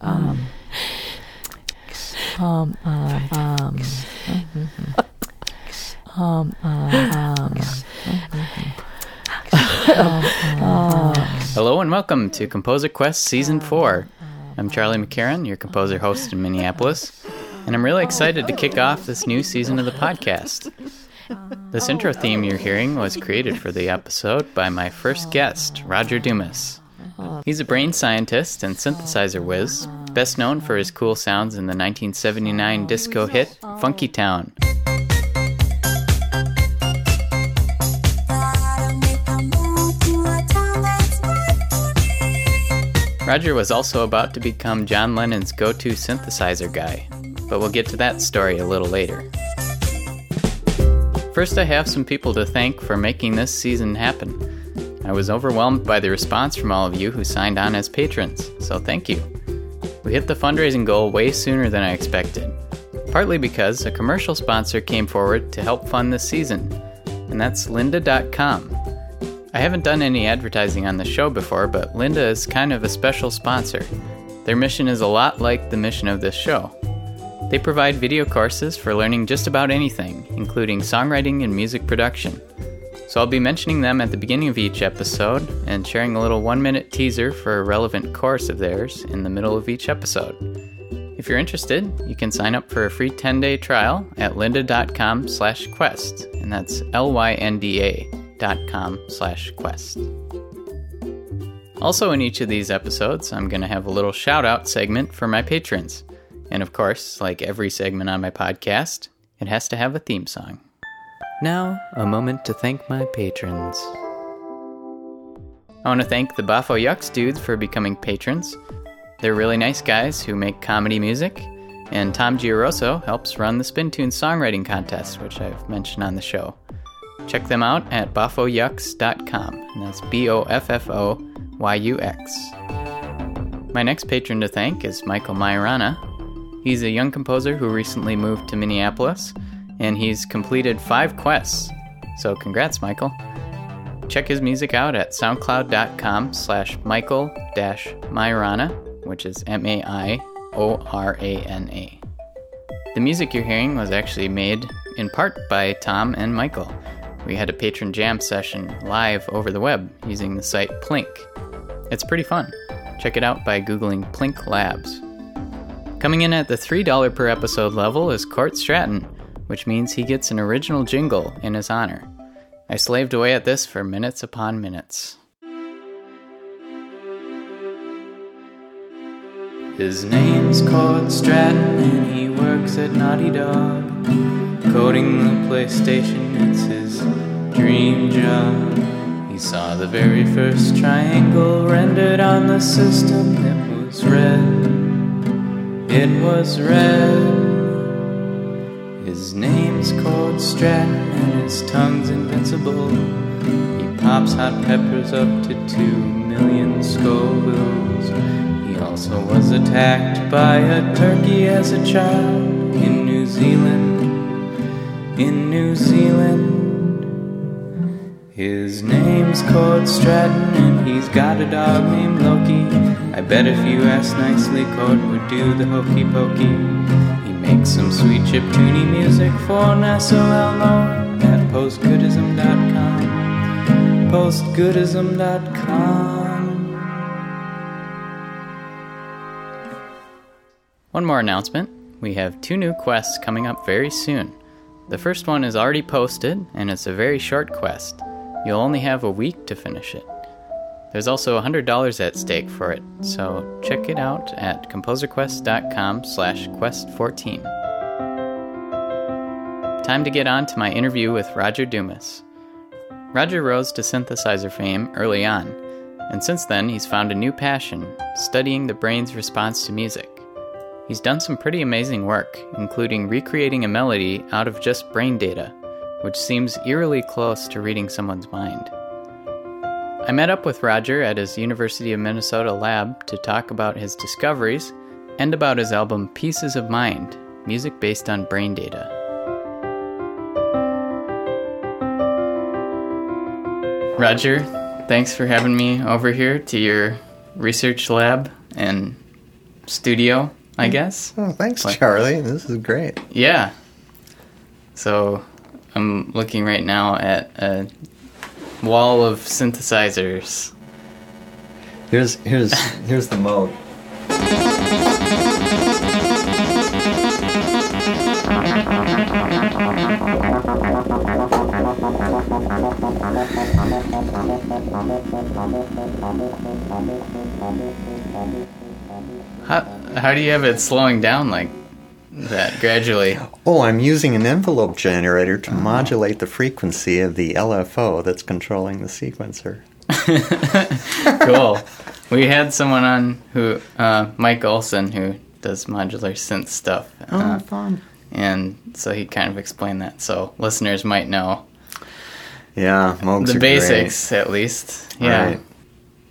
Um, um, um, um, um, um, Hello and welcome to Composer Quest Season 4. I'm Charlie McCarron, your composer host in Minneapolis, and I'm really excited to kick off this new season of the podcast. This intro theme you're hearing was created for the episode by my first guest, Roger Dumas. Oh. He's a brain scientist and synthesizer oh. whiz, best known for his cool sounds in the 1979 disco hit Funkytown. Roger was also about to become John Lennon's go to synthesizer guy, but we'll get to that story a little later. First, I have some people to thank for making this season happen. I was overwhelmed by the response from all of you who signed on as patrons, so thank you. We hit the fundraising goal way sooner than I expected, partly because a commercial sponsor came forward to help fund this season, and that's lynda.com. I haven't done any advertising on the show before, but Lynda is kind of a special sponsor. Their mission is a lot like the mission of this show. They provide video courses for learning just about anything, including songwriting and music production. So I'll be mentioning them at the beginning of each episode and sharing a little one minute teaser for a relevant course of theirs in the middle of each episode. If you're interested, you can sign up for a free 10-day trial at lynda.com slash quest, and that's L-Y-N-D-A dot com slash quest. Also in each of these episodes, I'm going to have a little shout-out segment for my patrons. And of course, like every segment on my podcast, it has to have a theme song. Now, a moment to thank my patrons. I want to thank the Boffo Yux dudes for becoming patrons. They're really nice guys who make comedy music, and Tom Giaroso helps run the Spin Tune songwriting contest, which I've mentioned on the show. Check them out at boffoyux.com, and that's B O F F O Y U X. My next patron to thank is Michael Maiorana. He's a young composer who recently moved to Minneapolis and he's completed five quests. So congrats, Michael. Check his music out at soundcloud.com slash michael dash Maiorana, which is M-A-I-O-R-A-N-A. The music you're hearing was actually made in part by Tom and Michael. We had a patron jam session live over the web using the site Plink. It's pretty fun. Check it out by Googling Plink Labs. Coming in at the $3 per episode level is Cort Stratton, which means he gets an original jingle in his honor. I slaved away at this for minutes upon minutes. His name's Cort Stratton and he works at Naughty Dog. Coding the PlayStation, it's his dream job. He saw the very first triangle rendered on the system. It was red. It was red. His name's Cort Stratton and his tongue's invincible. He pops hot peppers up to two million Scovilles. He also was attacked by a turkey as a child in New Zealand. In New Zealand. His name's Cort Stratton and he's got a dog named Loki. I bet if you asked nicely, Court would do the hokey pokey. Some sweet chip chiptune music for Nassau Elmo at postgoodism.com. Postgoodism.com. One more announcement. We have two new quests coming up very soon. The first one is already posted, and it's a very short quest. You'll only have a week to finish it. There's also $100 at stake for it, so check it out at composerquest.com slash quest14. Time to get on to my interview with Roger Dumas. Roger rose to synthesizer fame early on, and since then he's found a new passion, studying the brain's response to music. He's done some pretty amazing work, including recreating a melody out of just brain data, which seems eerily close to reading someone's mind. I met up with Roger at his University of Minnesota lab to talk about his discoveries and about his album Pieces of Mind, music based on brain data. Roger, thanks for having me over here to your research lab and studio, I mm. guess. Oh, thanks, What? Charlie. This is great. Yeah. So I'm looking right now at a wall of synthesizers. Here's here's here's the mode. How how do you have it slowing down like that gradually? Oh, I'm using an envelope generator to modulate the frequency of the LFO that's controlling the sequencer. cool. We had someone on who uh, Mike Olson who does modular synth stuff. Uh, fun. and so he kind of explained that so listeners might know Yeah, Moogs the are great. basics at least. Yeah. Right.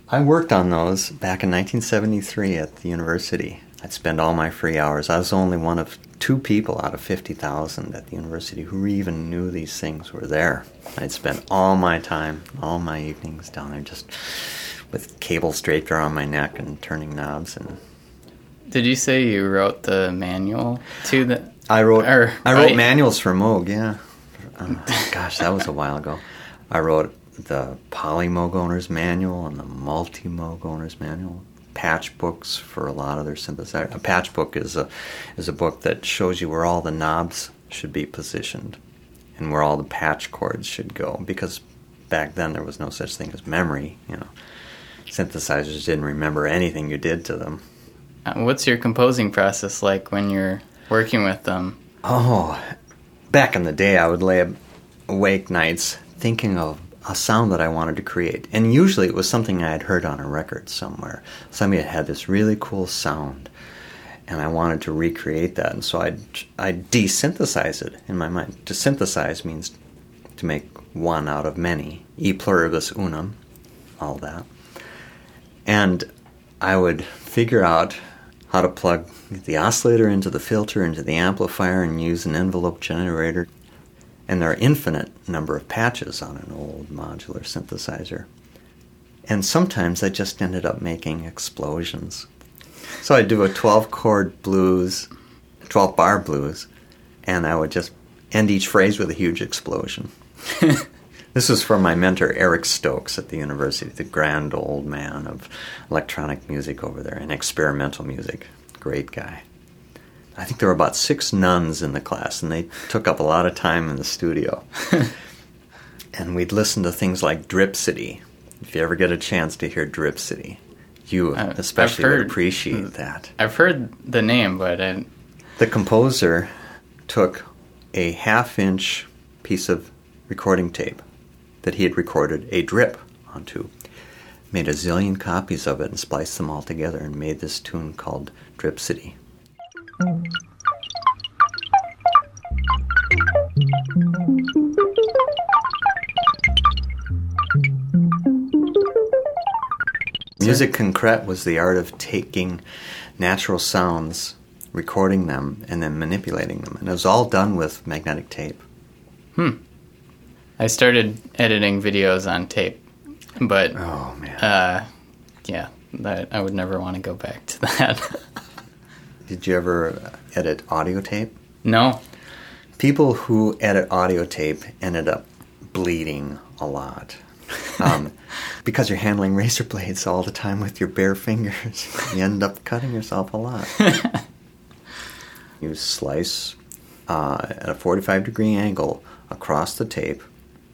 I worked on those back in 1973 at the university. I'd spend all my free hours. I was only one of two people out of 50,000 at the university who even knew these things were there. I'd spend all my time, all my evenings down there just with cables draped around my neck and turning knobs and Did you say you wrote the manual to the I wrote Or, I wrote right. manuals for Moog, yeah. Um, gosh, that was a while ago. I wrote the Polymoog Owner's Manual and the Multimoog Owner's Manual. Patch books for a lot of their synthesizers. A patch book is a is a book that shows you where all the knobs should be positioned and where all the patch cords should go. Because back then there was no such thing as memory. You know, synthesizers didn't remember anything you did to them. Uh, What's your composing process like when you're working with them? Oh, back in the day, I would lay awake nights thinking of a sound that I wanted to create. And usually it was something I had heard on a record somewhere. Somebody had had this really cool sound, and I wanted to recreate that. And so I'd, I'd desynthesize it in my mind. To synthesize means to make one out of many. E pluribus unum, all that. And I would figure out how to plug the oscillator into the filter, into the amplifier, and use an envelope generator. And there are infinite number of patches on an old modular synthesizer. And sometimes I just ended up making explosions. So I'd do a 12 chord blues, 12 bar blues, and I would just end each phrase with a huge explosion. This was from my mentor Eric Stokes at the university, the grand old man of electronic music over there and experimental music. Great guy. I think there were about six nuns in the class, and they took up a lot of time in the studio. and we'd listen to things like Drip City. If you ever get a chance to hear Drip City, you Uh, especially would heard- appreciate that. I've heard the name, but I, The composer took a half inch piece of recording tape that he had recorded a drip onto, made a zillion copies of it, and spliced them all together and made this tune called Drip City. Musique concrète was the art of taking natural sounds, recording them, and then manipulating them. And it was all done with magnetic tape. Hmm. I started editing videos on tape, but Oh, man. uh, yeah, that, I would never want to go back to that. Did you ever edit audio tape? no, People who edit audio tape ended up bleeding a lot. Um, because you're handling razor blades all the time with your bare fingers, you end up cutting yourself a lot. you slice uh, at a 45 degree angle across the tape,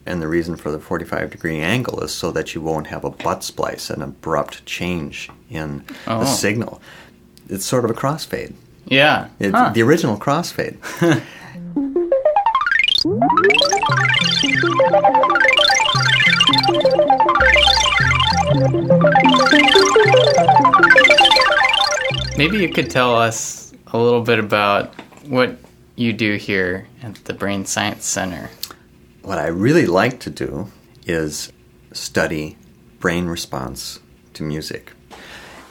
and the reason for the 45 degree angle is so that you won't have a butt splice, an abrupt change in Oh. the signal. It's sort of a crossfade. yeah, It, Huh. The original crossfade. Maybe you could tell us a little bit about what you do here at the Brain Science Center. what I really like to do is study brain response to music.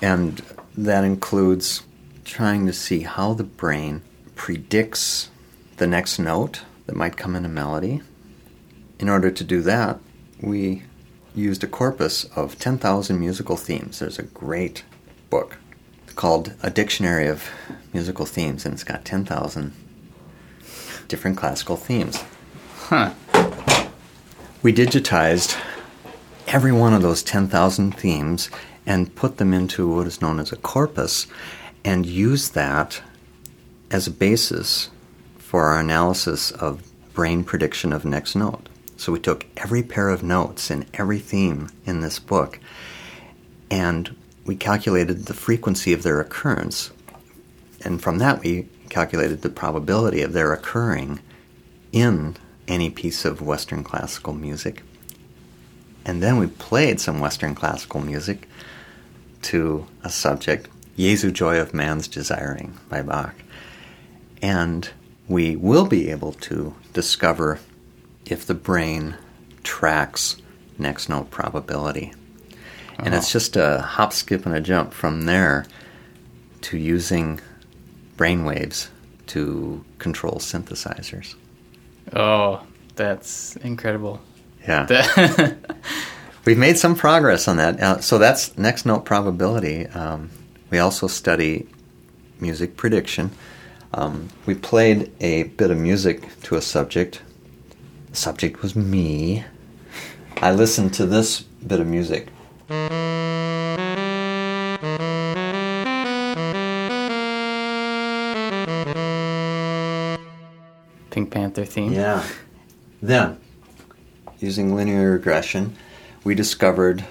And that includes trying to see how the brain predicts the next note that might come in a melody. In order to do that, we used a corpus of 10,000 musical themes. There's a great book called A Dictionary of Musical Themes, and it's got 10,000 different classical themes. Huh. We digitized every one of those 10,000 themes and put them into what is known as a corpus and use that as a basis for our analysis of brain prediction of next note. So we took every pair of notes in every theme in this book and we calculated the frequency of their occurrence. And from that, we calculated the probability of their occurring in any piece of Western classical music. And then we played some Western classical music to a subject, Jesu Joy of Man's Desiring by Bach. And we will be able to discover if the brain tracks next note probability. And it's uh-huh. just a hop, skip, and a jump from there to using brain waves to control synthesizers. Oh, that's incredible. Yeah. That- We've made some progress on that. Uh, so that's next note probability. Um, we also study music prediction. Um, we played a bit of music to a subject. The subject was me. I listened to this bit of music. Pink Panther theme. Yeah. Then, using linear regression, we discovered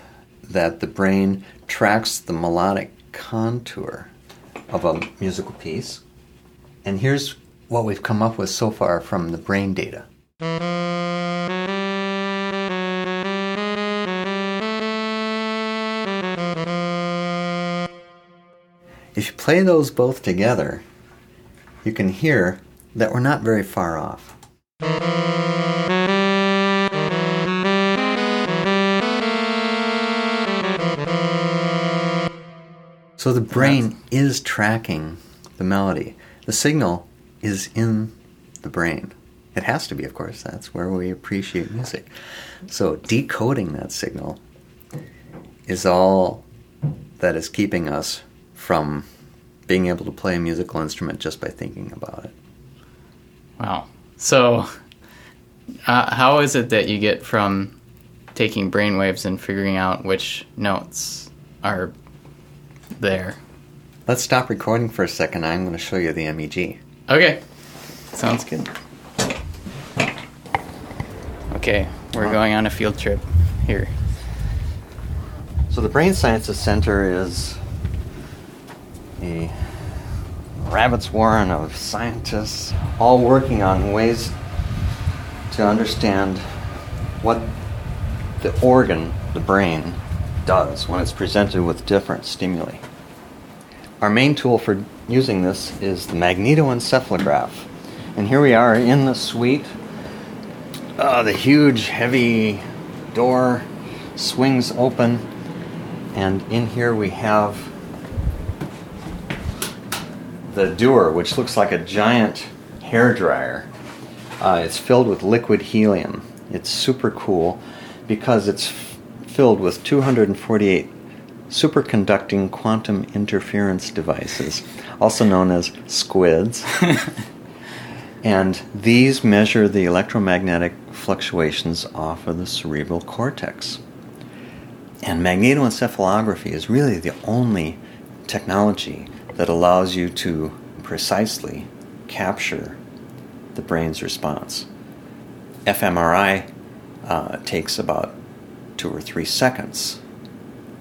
that the brain tracks the melodic contour of a musical piece. And here's what we've come up with so far from the brain data. If you play those both together, you can hear that we're not very far off. So the brain is tracking the melody. The signal is in the brain. It has to be, of course. That's where we appreciate music. So decoding that signal is all that is keeping us from being able to play a musical instrument just by thinking about it. Wow. So, uh, how is it that you get from taking brainwaves and figuring out which notes are there? Let's stop recording for a second. I'm going to show you the MEG. Okay. Sounds good. Okay, we're Huh. going on a field trip here. So the Brain Sciences Center is a rabbit's warren of scientists all working on ways to understand what the organ, the brain, does when it's presented with different stimuli. Our main tool for using this is the magnetoencephalograph. And here we are in the suite. Uh, the huge, heavy door swings open, and in here we have the Dewar, which looks like a giant hair dryer. Uh, it's filled with liquid helium. It's super cool because it's f- filled with 248 superconducting quantum interference devices, also known as squids. and these measure the electromagnetic fluctuations off of the cerebral cortex. And magnetoencephalography is really the only technology that allows you to precisely capture the brain's response. fMRI uh, takes about two or three seconds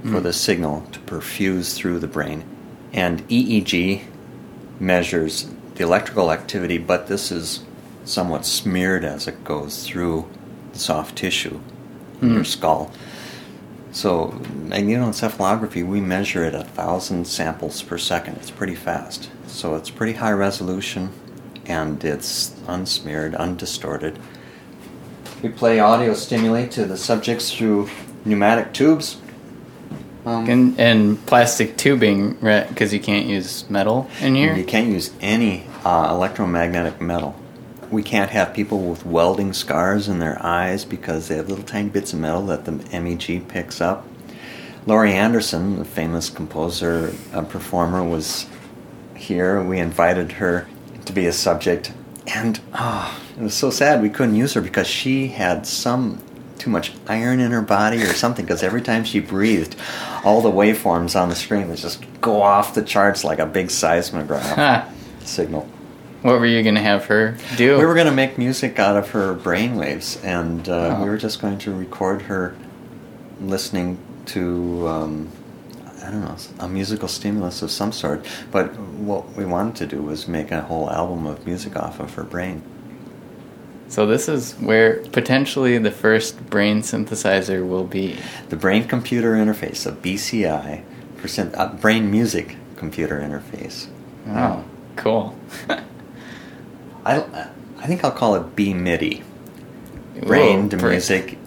for the signal to perfuse through the brain. And EEG measures the electrical activity, but this is somewhat smeared as it goes through the soft tissue in your hmm. skull. So, magnetoencephalography, we measure it a thousand samples per second. It's pretty fast. So, it's pretty high resolution and it's unsmeared, undistorted. We play audio stimuli to the subjects through pneumatic tubes. Um, And, and plastic tubing, right? Because you can't use metal in here. You can't use any uh, electromagnetic metal. We can't have people with welding scars in their eyes because they have little tiny bits of metal that the MEG picks up. Laurie Anderson, the famous composer, uh, performer, was here. We invited her to be a subject, and oh, it was so sad we couldn't use her because she had some too much iron in her body or something. Because every time she breathed, all the waveforms on the screen would just go off the charts like a big seismograph signal. What were you gonna have her do? We were going to make music out of her brainwaves, and uh, Oh. we were just going to record her listening to, um, I don't know, a musical stimulus of some sort. But what we wanted to do was make a whole album of music off of her brain. So this is where potentially the first brain synthesizer will be. The brain computer interface, a BCI, percent, uh, brain music computer interface. Oh, cool. I, I think I'll call it BMIDI. Brain Whoa, to brain. music.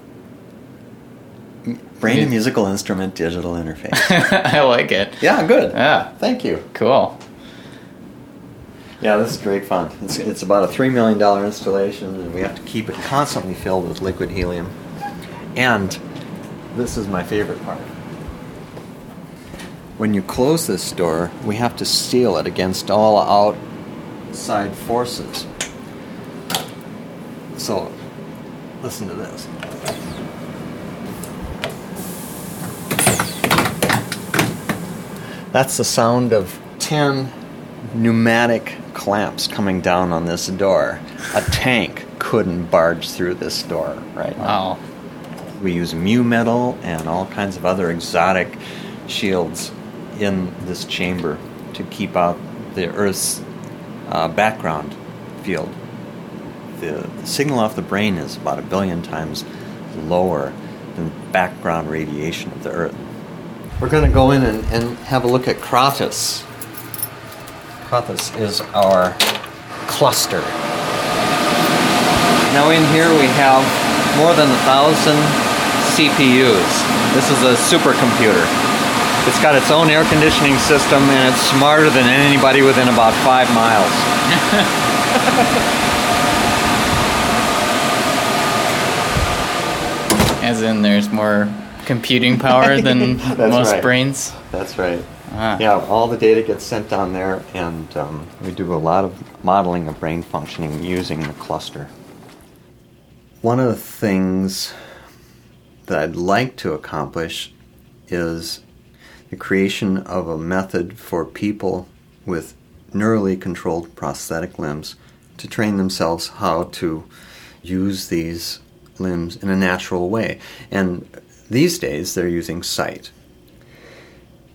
Brain to musical instrument digital interface. I like it. yeah, good. Yeah, Thank you. cool. Yeah, this is great fun. It's, it's about a $3 million installation, and we have to keep it constantly filled with liquid helium. And this is my favorite part. When you close this door, we have to seal it against all outside forces. So, listen to this. That's the sound of 10 pneumatic clamps coming down on this door. A tank couldn't barge through this door, right? Wow. We use mu metal and all kinds of other exotic shields in this chamber to keep out the Earth's uh, background field. The, the signal off the brain is about a billion times lower than background radiation of the Earth. We're going to go in and, and have a look at Kratos. Kratos is our cluster. Now in here we have more than a thousand CPUs. This is a supercomputer. It's got its own air conditioning system and it's smarter than anybody within about five miles. As in, there's more computing power than most right. brains. That's right. Ah. Yeah, all the data gets sent down there, and um, we do a lot of modeling of brain functioning using the cluster. One of the things that I'd like to accomplish is the creation of a method for people with neurally controlled prosthetic limbs to train themselves how to use these limbs in a natural way. And these days they're using sight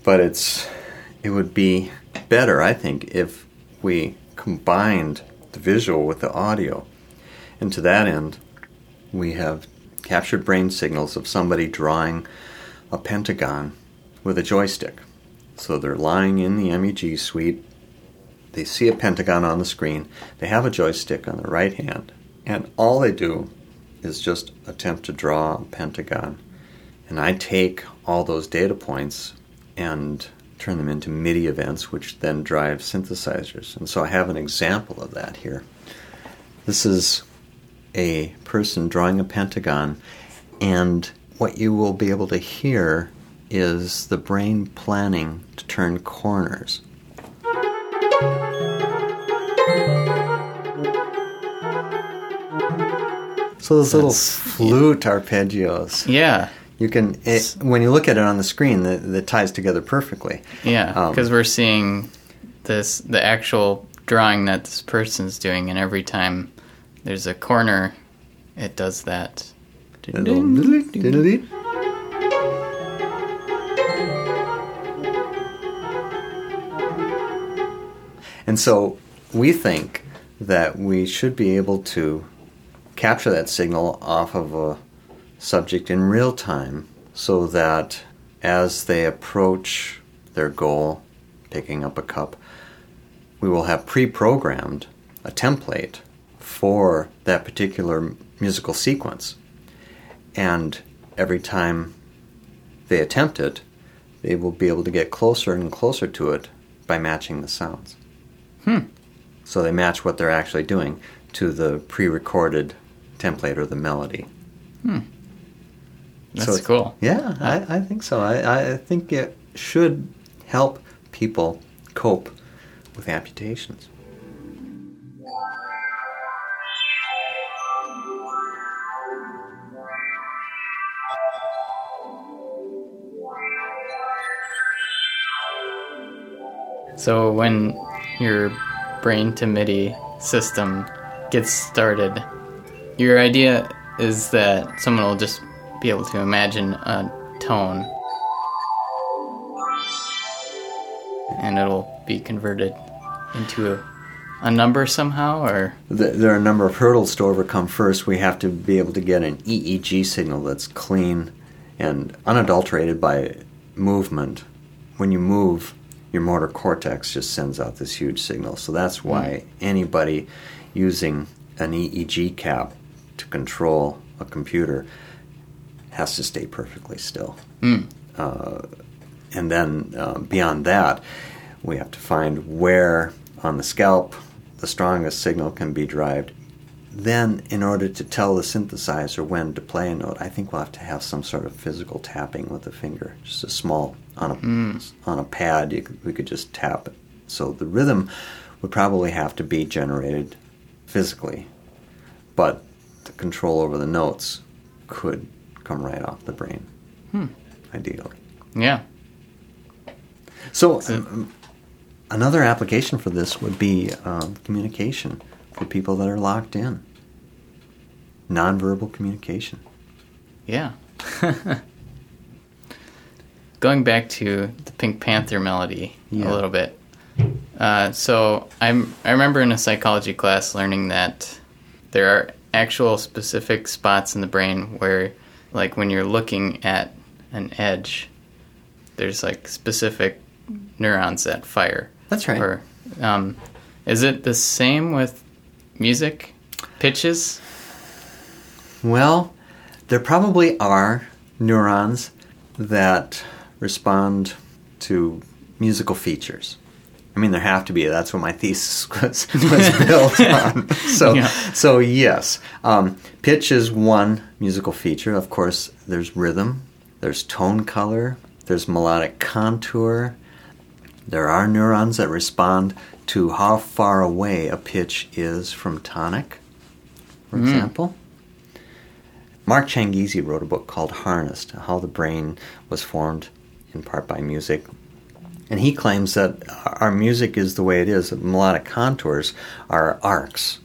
but it's it would be better i think if we combined the visual with the audio. And to that end we have captured brain signals of somebody drawing a pentagon with a joystick. So they're lying in the meg suite. They see a pentagon on the screen. They have a joystick on the right hand. And all they do is just attempt to draw a pentagon. And I take all those data points and turn them into MIDI events, which then drive synthesizers. And so I have an example of that here. This is a person drawing a pentagon, and what you will be able to hear is the brain planning to turn corners. So those little That's- flute arpeggios. Yeah, You can it, when you look at it on the screen, that that ties together perfectly. yeah, Um, because we're seeing this the actual drawing that this person's doing, and every time there's a corner, it does that. A little diddly, diddly. And so we think that we should be able to capture that signal off of a subject in real time so that as they approach their goal, picking up a cup, we will have pre programmed a template for that particular musical sequence. And every time they attempt it, they will be able to get closer and closer to it by matching the sounds. Hmm. So they match what they're actually doing to the pre recorded template or the melody. That's it's- cool. Yeah, I, I think so. I, I think it should help people cope with amputations. So when your brain to MIDI system gets started, your idea is that someone will just be able to imagine a tone and it'll be converted into a, a number somehow or Th- There are a number of hurdles to overcome. First, we have to be able to get an EEG signal that's clean and unadulterated by movement. When you move, your motor cortex just sends out this huge signal. So that's why hmm. anybody using an EEG cap to control a computer has to stay perfectly still. Uh, and then uh, beyond that, we have to find where on the scalp the strongest signal can be derived. Then, in order to tell the synthesizer when to play a note, I think we'll have to have some sort of physical tapping with the finger, just a small on a on a pad. You could, we could just tap it. So the rhythm would probably have to be generated physically, but the control over the notes could come right off the brain, ideally. yeah So, um, another application for this would be um, communication for people that are locked in. Nonverbal communication. yeah going back to the pink panther melody Yeah. a little bit uh, so I'm, i remember in a psychology class learning that there are actual specific spots in the brain where like when you're looking at an edge there's like specific neurons that fire That's right. or um, is it the same with music pitches Well, there probably are neurons that respond to musical features. I mean, there have to be. That's what my thesis was, was built on. So, Yeah. so yes, um, pitch is one musical feature. Of course, there's rhythm, there's tone color, there's melodic contour. There are neurons that respond to how far away a pitch is from tonic, for example. Mark Changizi wrote a book called Harnessed How the Brain Was Formed in Part by Music. And he claims that our music is the way it is, that melodic contours are arcs.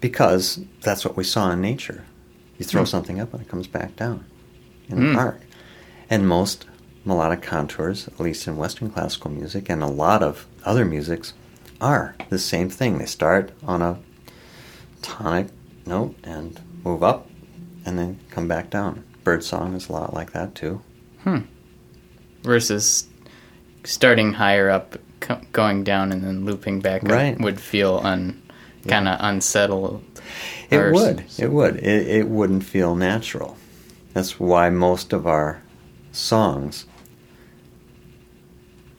Because that's what we saw in nature. You throw something up and it comes back down in an Hmm. arc. And most melodic contours, at least in Western classical music and a lot of other musics, are the same thing. They start on a tonic note and move up and then come back down. Birdsong is a lot like that too. Hmm. Versus starting higher up, co- going down, and then looping back Right. up would feel un kind of unsettled. It or would. It would. It, it wouldn't feel natural. That's why most of our songs,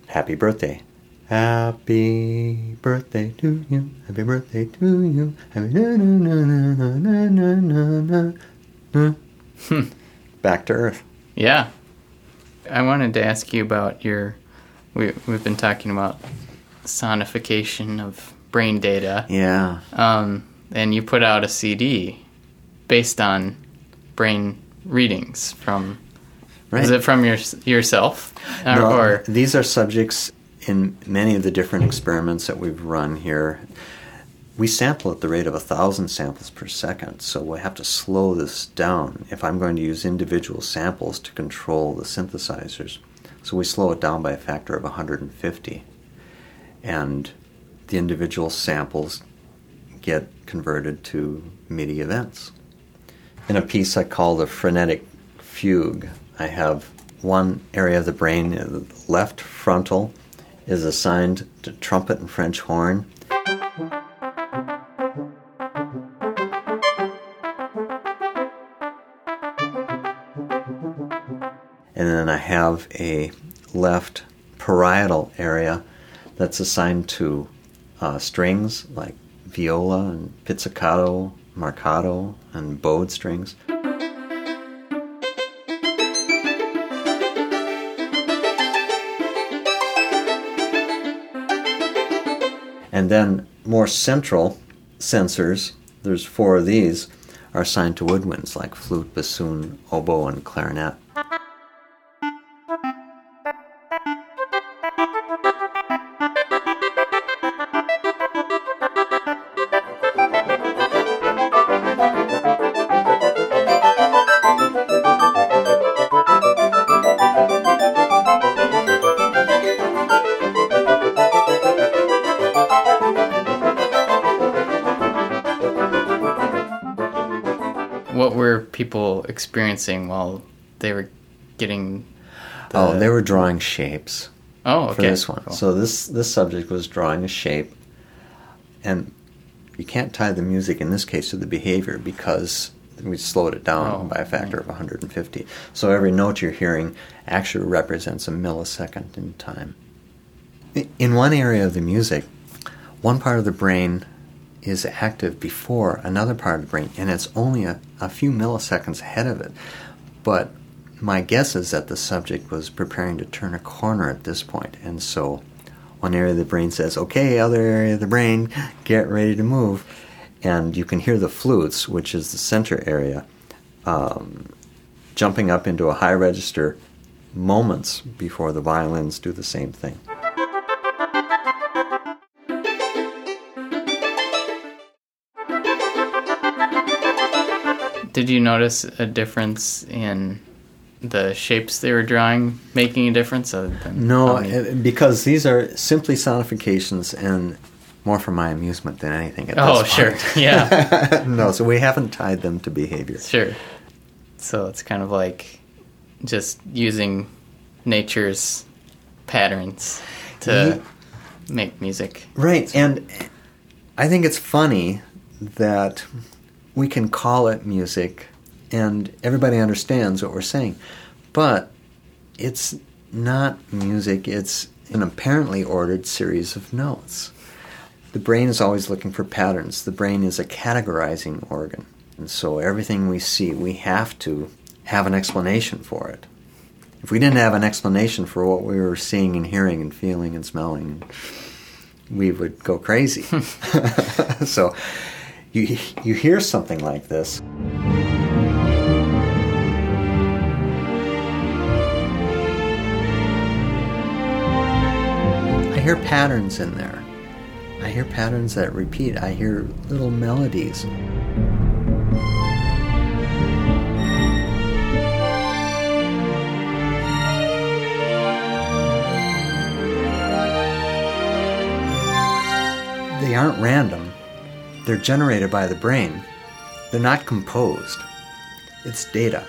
Happy Birthday. Happy birthday to you. Happy birthday to you. Happy na na na na na na na na na. Hmm. Back to earth. Yeah, I wanted to ask you about your. We we've been talking about sonification of brain data, Yeah. um, and you put out a CD based on brain readings from. Right. Is it from your yourself, or, No, or these are subjects in many of the different experiments that we've run here. We sample at the rate of a thousand samples per second, so we have to slow this down if I'm going to use individual samples to control the synthesizers. So we slow it down by a factor of 150. And the individual samples get converted to MIDI events. In a piece I call the frenetic fugue, I have one area of the brain, uh, the left frontal, is assigned to trumpet and French horn. and then I have a left parietal area that's assigned to uh, strings like viola and pizzicato, marcato, and bowed strings. And then more central sensors, there's four of these, are assigned to woodwinds like flute, bassoon, oboe, and clarinet. Experiencing while they were getting? The... Oh, they were drawing shapes. Oh, okay. for this one. Cool. So this this subject was drawing a shape, and you can't tie the music in this case to the behavior because we slowed it down Oh, by a factor of 150. So every note you're hearing actually represents a millisecond in time. In one area of the music, one part of the brain is active before another part of the brain, and it's only a, a few milliseconds ahead of it. But my guess is that the subject was preparing to turn a corner at this point, and so one area of the brain says, "Okay, other area of the brain, get ready to move," and you can hear the flutes, which is the center area, um, jumping up into a high register moments before the violins do the same thing. Did you notice a difference in the shapes they were drawing, making a difference? Other than No, many- because these are simply sonifications and more for my amusement than anything. At Oh, sure. Yeah. no, so we haven't tied them to behavior. Sure. So it's kind of like just using nature's patterns to make music. Right, and I think it's funny that we can call it music and everybody understands what we're saying, but it's not music, it's an apparently ordered series of notes. The brain is always looking for patterns. The brain is a categorizing organ. And so everything we see, we have to have an explanation for it. If we didn't have an explanation for what we were seeing and hearing and feeling and smelling, we would go crazy. so you you hear something like this. I hear patterns in there. I hear patterns that repeat. I hear little melodies. They aren't random. They're generated by the brain. They're not composed. It's data.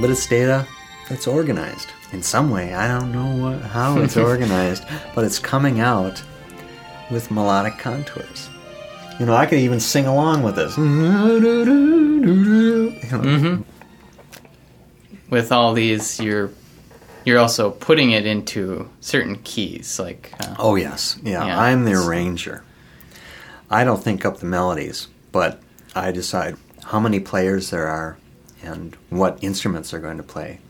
But it's data that's organized. In some way, I don't know what, how it's organized, but it's coming out with melodic contours. You know, I could even sing along with this. You know, With all these, you're you're also putting it into certain keys, like uh, Oh yes, yeah. Yeah, I'm the arranger. I don't think up the melodies, but I decide how many players there are and what instruments are going to play,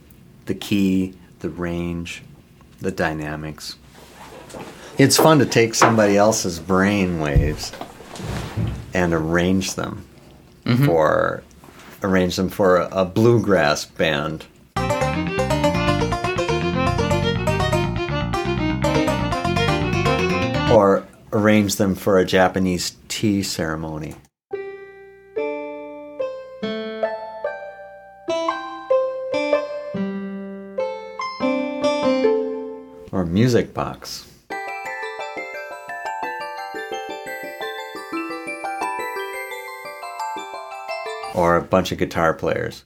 the key, the range, the dynamics. It's fun to take somebody else's brain waves and arrange them mm-hmm. for arrange them for a, a bluegrass band. Arrange them for a Japanese tea ceremony. Or music box. Or a bunch of guitar players.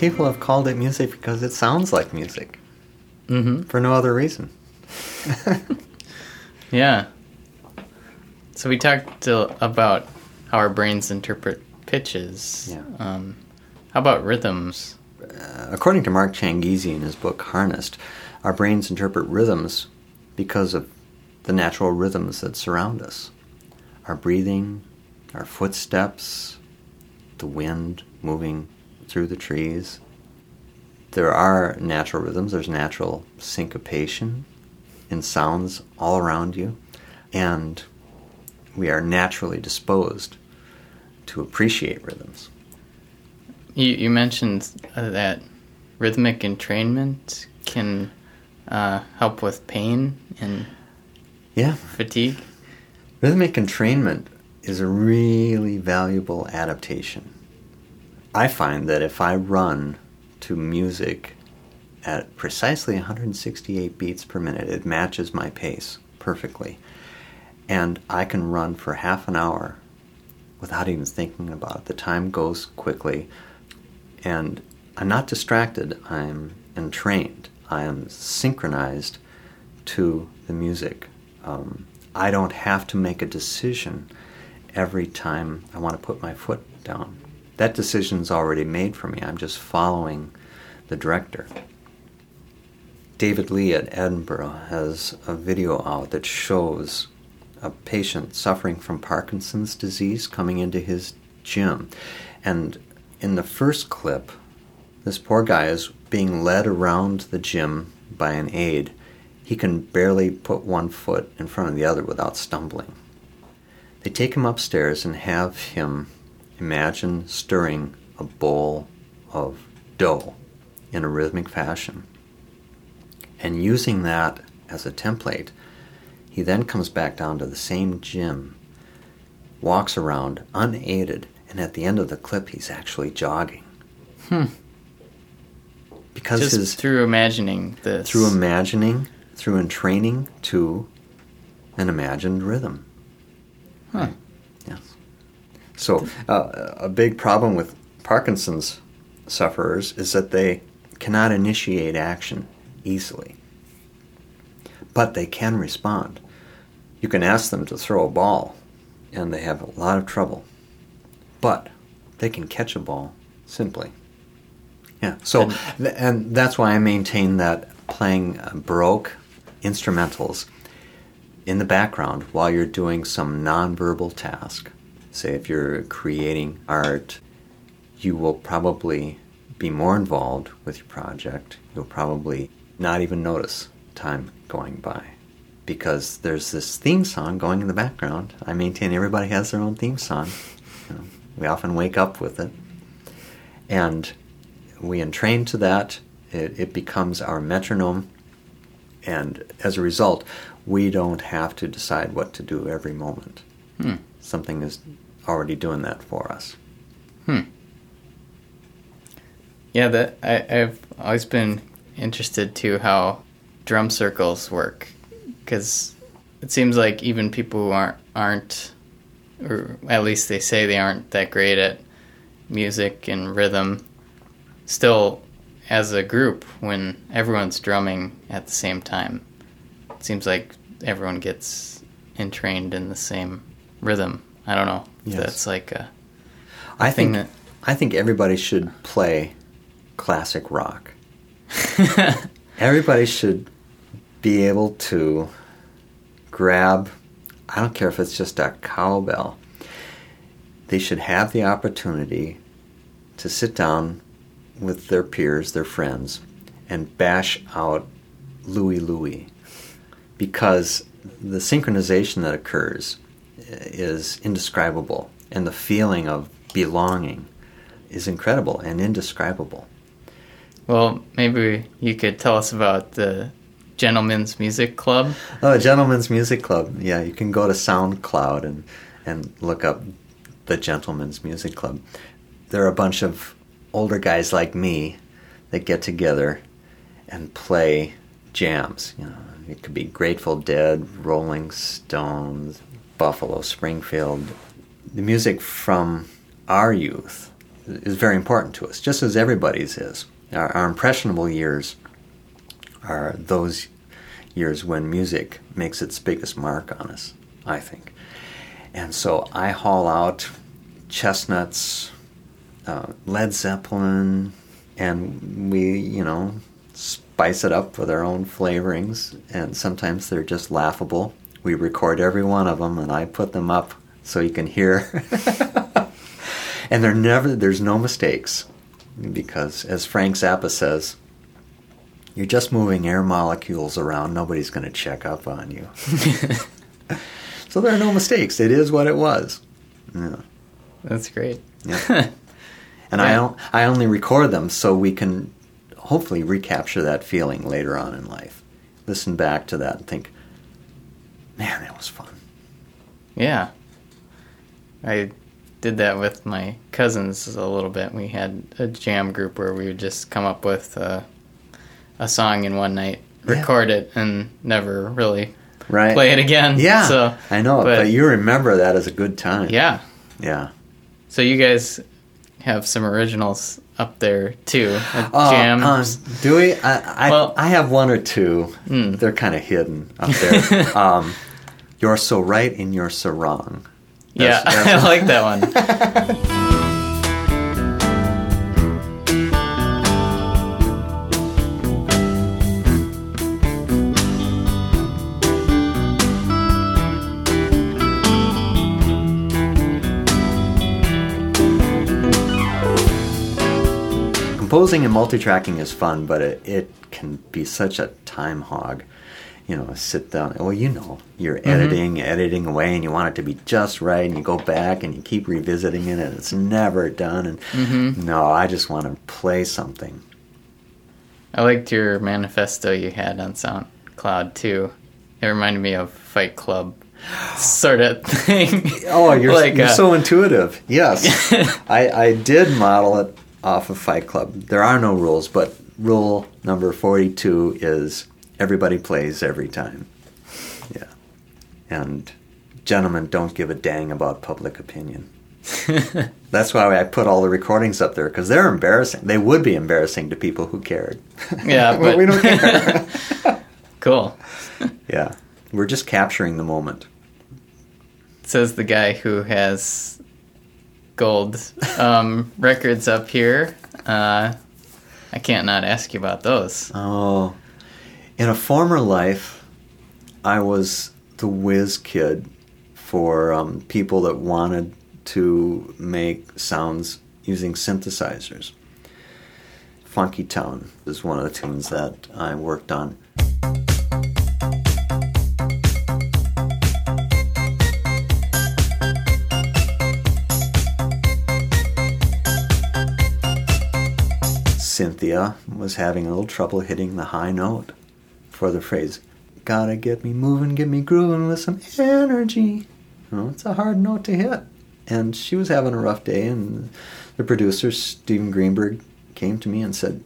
People have called it music because it sounds like music. Mhm. For no other reason. yeah. So we talked uh, about how our brains interpret pitches. Yeah. Um, how about rhythms? uh, according to Mark Changizi in his book Harnessed, our brains interpret rhythms because of the natural rhythms that surround us our breathing, our footsteps, the wind moving through the trees. There are natural rhythms, there's natural syncopation in sounds all around you, and we are naturally disposed to appreciate rhythms. You, you mentioned that rhythmic entrainment can uh, help with pain and Yeah, fatigue. Rhythmic entrainment is a really valuable adaptation. I find that if I run to music at precisely 168 beats per minute, it matches my pace perfectly. And I can run for half an hour without even thinking about it. The time goes quickly, and I'm not distracted, I'm entrained, I am synchronized to the music. Um, I don't have to make a decision every time I want to put my foot down. That decision's already made for me. I'm just following the director. David Lee at Edinburgh has a video out that shows a patient suffering from Parkinson's disease coming into his gym. And in the first clip, this poor guy is being led around the gym by an aide. He can barely put one foot in front of the other without stumbling. They take him upstairs and have him imagine stirring a bowl of dough in a rhythmic fashion. And using that as a template, he then comes back down to the same gym, walks around unaided, and at the end of the clip, he's actually jogging. Hmm. Because Just his through imagining this. through imagining, through entraining to an imagined rhythm. Huh. So, uh, a big problem with Parkinson's sufferers is that they cannot initiate action easily, but they can respond. You can ask them to throw a ball, and they have a lot of trouble, but they can catch a ball simply. Yeah. So, And- that's why I maintain that playing uh, Baroque instrumentals in the background while you're doing some nonverbal task. Say, if you're creating art, you will probably be more involved with your project. You'll probably not even notice time going by because there's this theme song going in the background. I maintain everybody has their own theme song. You know, we often wake up with it. And we entrain to that. It, it becomes our metronome. And as a result, we don't have to decide what to do every moment. Hmm. Something is already doing that for us. Hmm. Yeah, that I, I've always been interested to how drum circles work because it seems like even people who aren't aren't, or at least they say they aren't that great at music and rhythm, still as a group when everyone's drumming at the same time, it seems like everyone gets entrained in the same rhythm. I don't know. Yes. That's like a I thing think I think everybody should play classic rock. Everybody should be able to grab, I don't care if it's just a cowbell, they should have the opportunity to sit down with their peers, their friends, and bash out Louie Louie. Because the synchronization that occurs is indescribable, and the feeling of belonging is incredible and indescribable. Well, maybe you could tell us about the Gentlemen's Music Club. Oh, Gentleman's Music Club. Yeah, you can go to SoundCloud and and look up the Gentleman's Music Club. There are a bunch of older guys like me that get together and play jams. You know, it could be Grateful Dead, Rolling Stones, Buffalo Springfield. The music from our youth is very important to us, just as everybody's is. Our, our impressionable years are those years when music makes its biggest mark on us, I think. And so I haul out Chestnuts, uh, Led Zeppelin, and we, you know, spice it up with our own flavorings, and sometimes they're just laughable. We record every one of them, and I put them up so you can hear. and they're never, there's no mistakes, because as Frank Zappa says, you're just moving air molecules around. Nobody's going to check up on you. so there are no mistakes. It is what it was. Yeah. That's great. Yeah. and I, Yeah. don't- I only record them so we can hopefully recapture that feeling later on in life. Listen back to that and think, man, that was fun. Yeah. I did that with my cousins a little bit. We had a jam group where we would just come up with uh, a song in one night, Yeah. record it, and never really Right? play it again. Yeah, So I know, but- but, you remember that as a good time. yeah. yeah. So you guys have some originals up there too. at Oh, jam. um, do we? I, I, Well- I have one or two. Hmm. They're kind of hidden up there. um, you're so right and you're so wrong. yeah, that's- I like that one. Composing and multi-tracking is fun, but it, it can be such a time hog. You know, sit down. Well, you know, you're Mm-hmm. editing, editing away, and you want it to be just right, and you go back and you keep revisiting it, and it's never done. And Mm-hmm. no, I just want to play something. I liked your manifesto you had on SoundCloud too. It reminded me of Fight Club sort of thing. Oh, you're, Like, you're uh, so intuitive. Yes, I, I did model it off of Fight Club. There are no rules, but rule number forty-two is everybody plays every time. Yeah, and gentlemen don't give a dang about public opinion. That's why I put all the recordings up there because they're embarrassing. They would be embarrassing to people who cared. Yeah, but we don't care. cool. yeah, we're just capturing the moment. Says the guy who has gold um, records up here. Uh, I can't not ask you about those. Oh, in a former life, I was the whiz kid for um, people that wanted to make sounds using synthesizers. Funkytown is one of the tunes that I worked on. Cynthia was having a little trouble hitting the high note for the phrase, Gotta get me moving, get me grooving with some energy. Well, it's a hard note to hit. And she was having a rough day, and the producer, Steven Greenberg, came to me and said,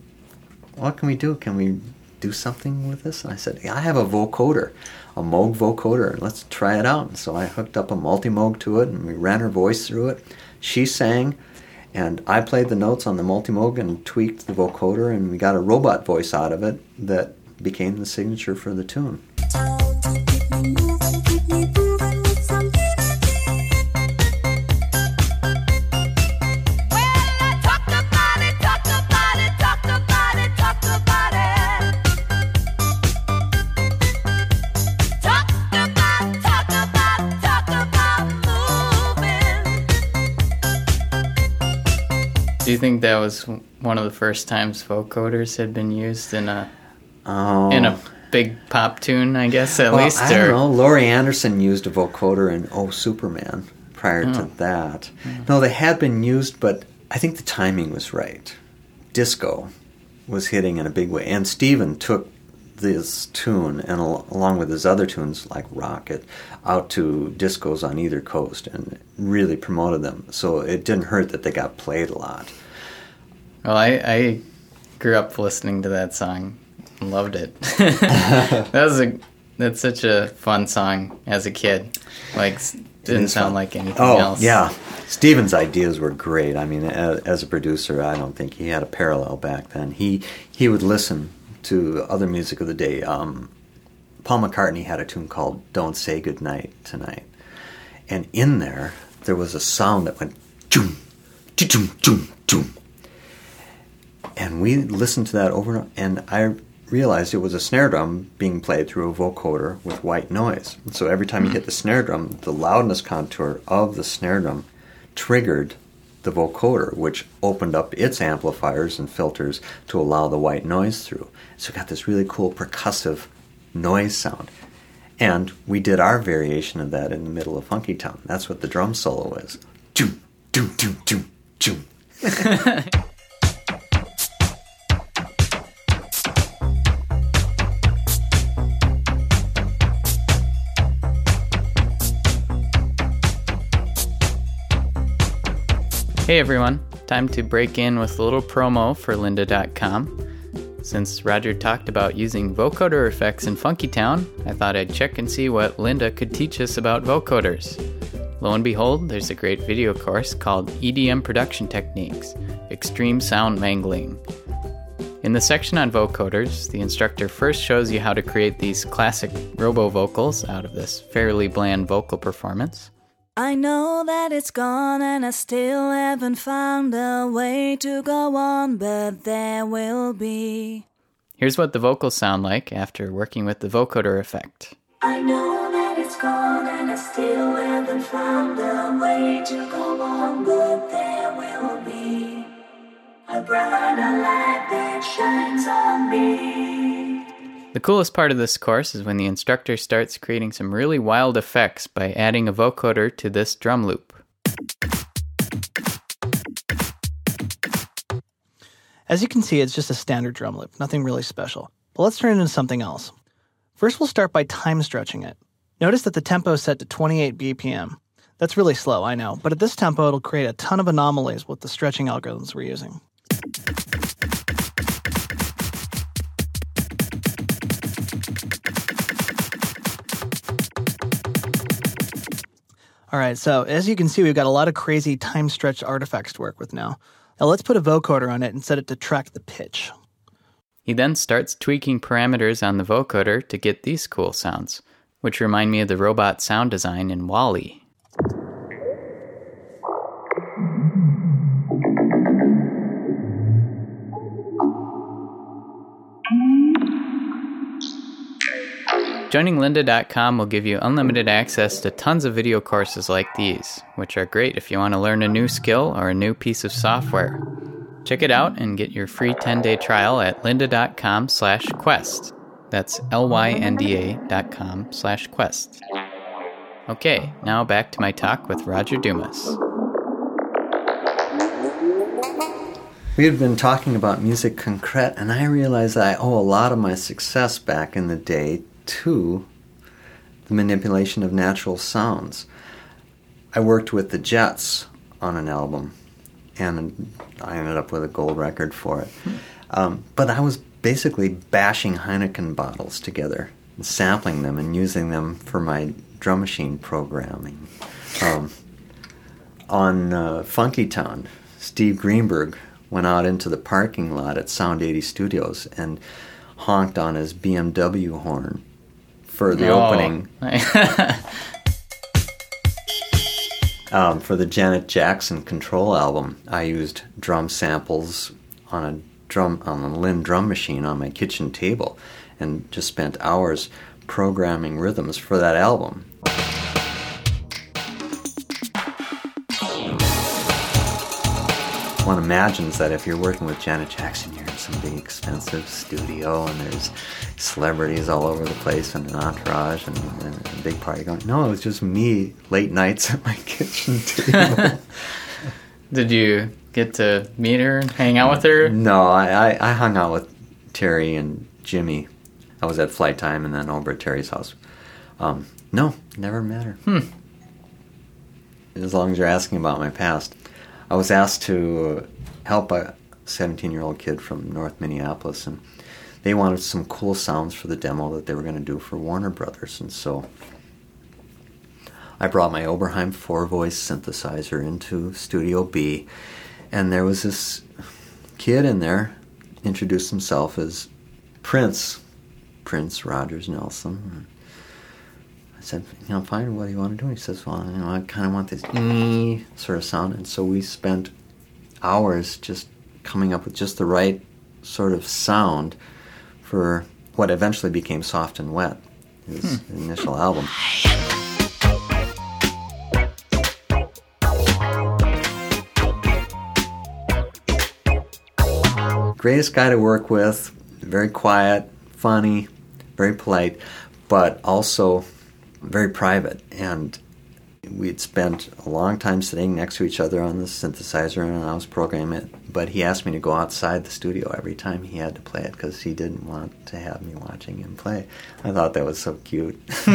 What can we do? Can we do something with this? And I said, yeah, I have a vocoder, a Moog vocoder, and let's try it out. And so I hooked up a Multimoog to it, and we ran her voice through it. She sang, and I played the notes on the Multimoog and tweaked the vocoder, and we got a robot voice out of it that became the signature for the tune. Do you think that was one of the first times vocoders had been used in a Oh. in a oh. big pop tune? I guess at Well, least. I don't know. Laurie Anderson used a vocoder in Oh Superman prior to Oh. that. Hmm. No, they had been used, but I think the timing was right. Disco was hitting in a big way, and Steven took this tune and al- along with his other tunes like Rocket out to discos on either coast and really promoted them. So it didn't hurt that they got played a lot. Well, I, I grew up listening to that song loved it. that was a that's such a fun song as a kid. Like didn't sound fun. like anything Oh, else. yeah. Steven's ideas were great. I mean, as, a producer, I don't think he had a parallel back then. He he would listen to other music of the day. Um, Paul McCartney had a tune called "Don't Say Goodnight Tonight," and in there there was a sound that went "joom, joom, joom, joom." And we listened to that over and, and I realized it was a snare drum being played through a vocoder with white noise. And so every time you hmm. hit the snare drum, the loudness contour of the snare drum triggered the vocoder, which opened up its amplifiers and filters to allow the white noise through. So it got this really cool percussive noise sound. And we did our variation of that in the middle of Funkytown. That's what the drum solo is. Doom, doom, doom, doom, doom. Hey everyone, time to break in with a little promo for lynda.com. Since Roger talked about using vocoder effects in Funkytown, I thought I'd check and see what Lynda could teach us about vocoders. Lo and behold, there's a great video course called EDM Production Techniques Extreme Sound Mangling. In the section on vocoders, the instructor first shows you how to create these classic robo vocals out of this fairly bland vocal performance. I know that it's gone and I still haven't found a way to go on, but there will be. Here's what the vocals sound like after working with the vocoder effect. I know that it's gone and I still haven't found a way to go on, but there will be a brighter light that shines on me. The coolest part of this course is when the instructor starts creating some really wild effects by adding a vocoder to this drum loop. As you can see, it's just a standard drum loop, nothing really special. But let's turn it into something else. First, we'll start by time stretching it. Notice that the tempo is set to 28 BPM. That's really slow, I know, but at this tempo, it'll create a ton of anomalies with the stretching algorithms we're using. All right, so as you can see, we've got a lot of crazy time stretched artifacts to work with now. Now let's put a vocoder on it and set it to track the pitch. He then starts tweaking parameters on the vocoder to get these cool sounds, which remind me of the robot sound design in WALL-E. Joining lynda.com will give you unlimited access to tons of video courses like these, which are great if you want to learn a new skill or a new piece of software. Check it out and get your free 10-day trial at lynda.com slash quest. That's L-Y-N-D-A dot com slash quest. Okay, now back to my talk with Roger Dumas. We had been talking about Musique concrète, and I realized I owe a lot of my success back in the day to the manipulation of natural sounds. I worked with the Jets on an album, and I ended up with a gold record for it. Um, but I was basically bashing Heineken bottles together, and sampling them, and using them for my drum machine programming. Um, on uh, Funkytown, Steve Greenberg went out into the parking lot at Sound 80 Studios and honked on his BMW horn for the Oh. opening um, for the Janet Jackson Control album. I used drum samples on a drum on a Linn drum machine on my kitchen table, and just spent hours programming rhythms for that album. One imagines that if you're working with Janet Jackson, you're some big expensive studio and there's celebrities all over the place and an entourage and, and a big party going. No, it was just me late nights at my kitchen table. Did you get to meet her and hang out with her? no, I, I, I hung out with Terry and Jimmy. I was at Flyte Tyme and then over at Terry's house. Um, no, never met her. Hmm. As long as you're asking about my past. I was asked to help a 17 year old kid from North Minneapolis, and they wanted some cool sounds for the demo that they were going to do for Warner Brothers. And so I brought my Oberheim four voice synthesizer into Studio B, and there was this kid in there, introduced himself as Prince, Prince Rogers Nelson. I said, you know, fine, what do you want to do? And He says, well, you know, I kind of want this sort of sound. And so we spent hours just coming up with just the right sort of sound for what eventually became Soft and Wet, his hmm. initial album. Greatest guy to work with, very quiet, funny, very polite, but also very private. And we'd spent a long time sitting next to each other on the synthesizer and I was programming it. But he asked me to go outside the studio every time he had to play it because he didn't want to have me watching him play. I thought that was so cute.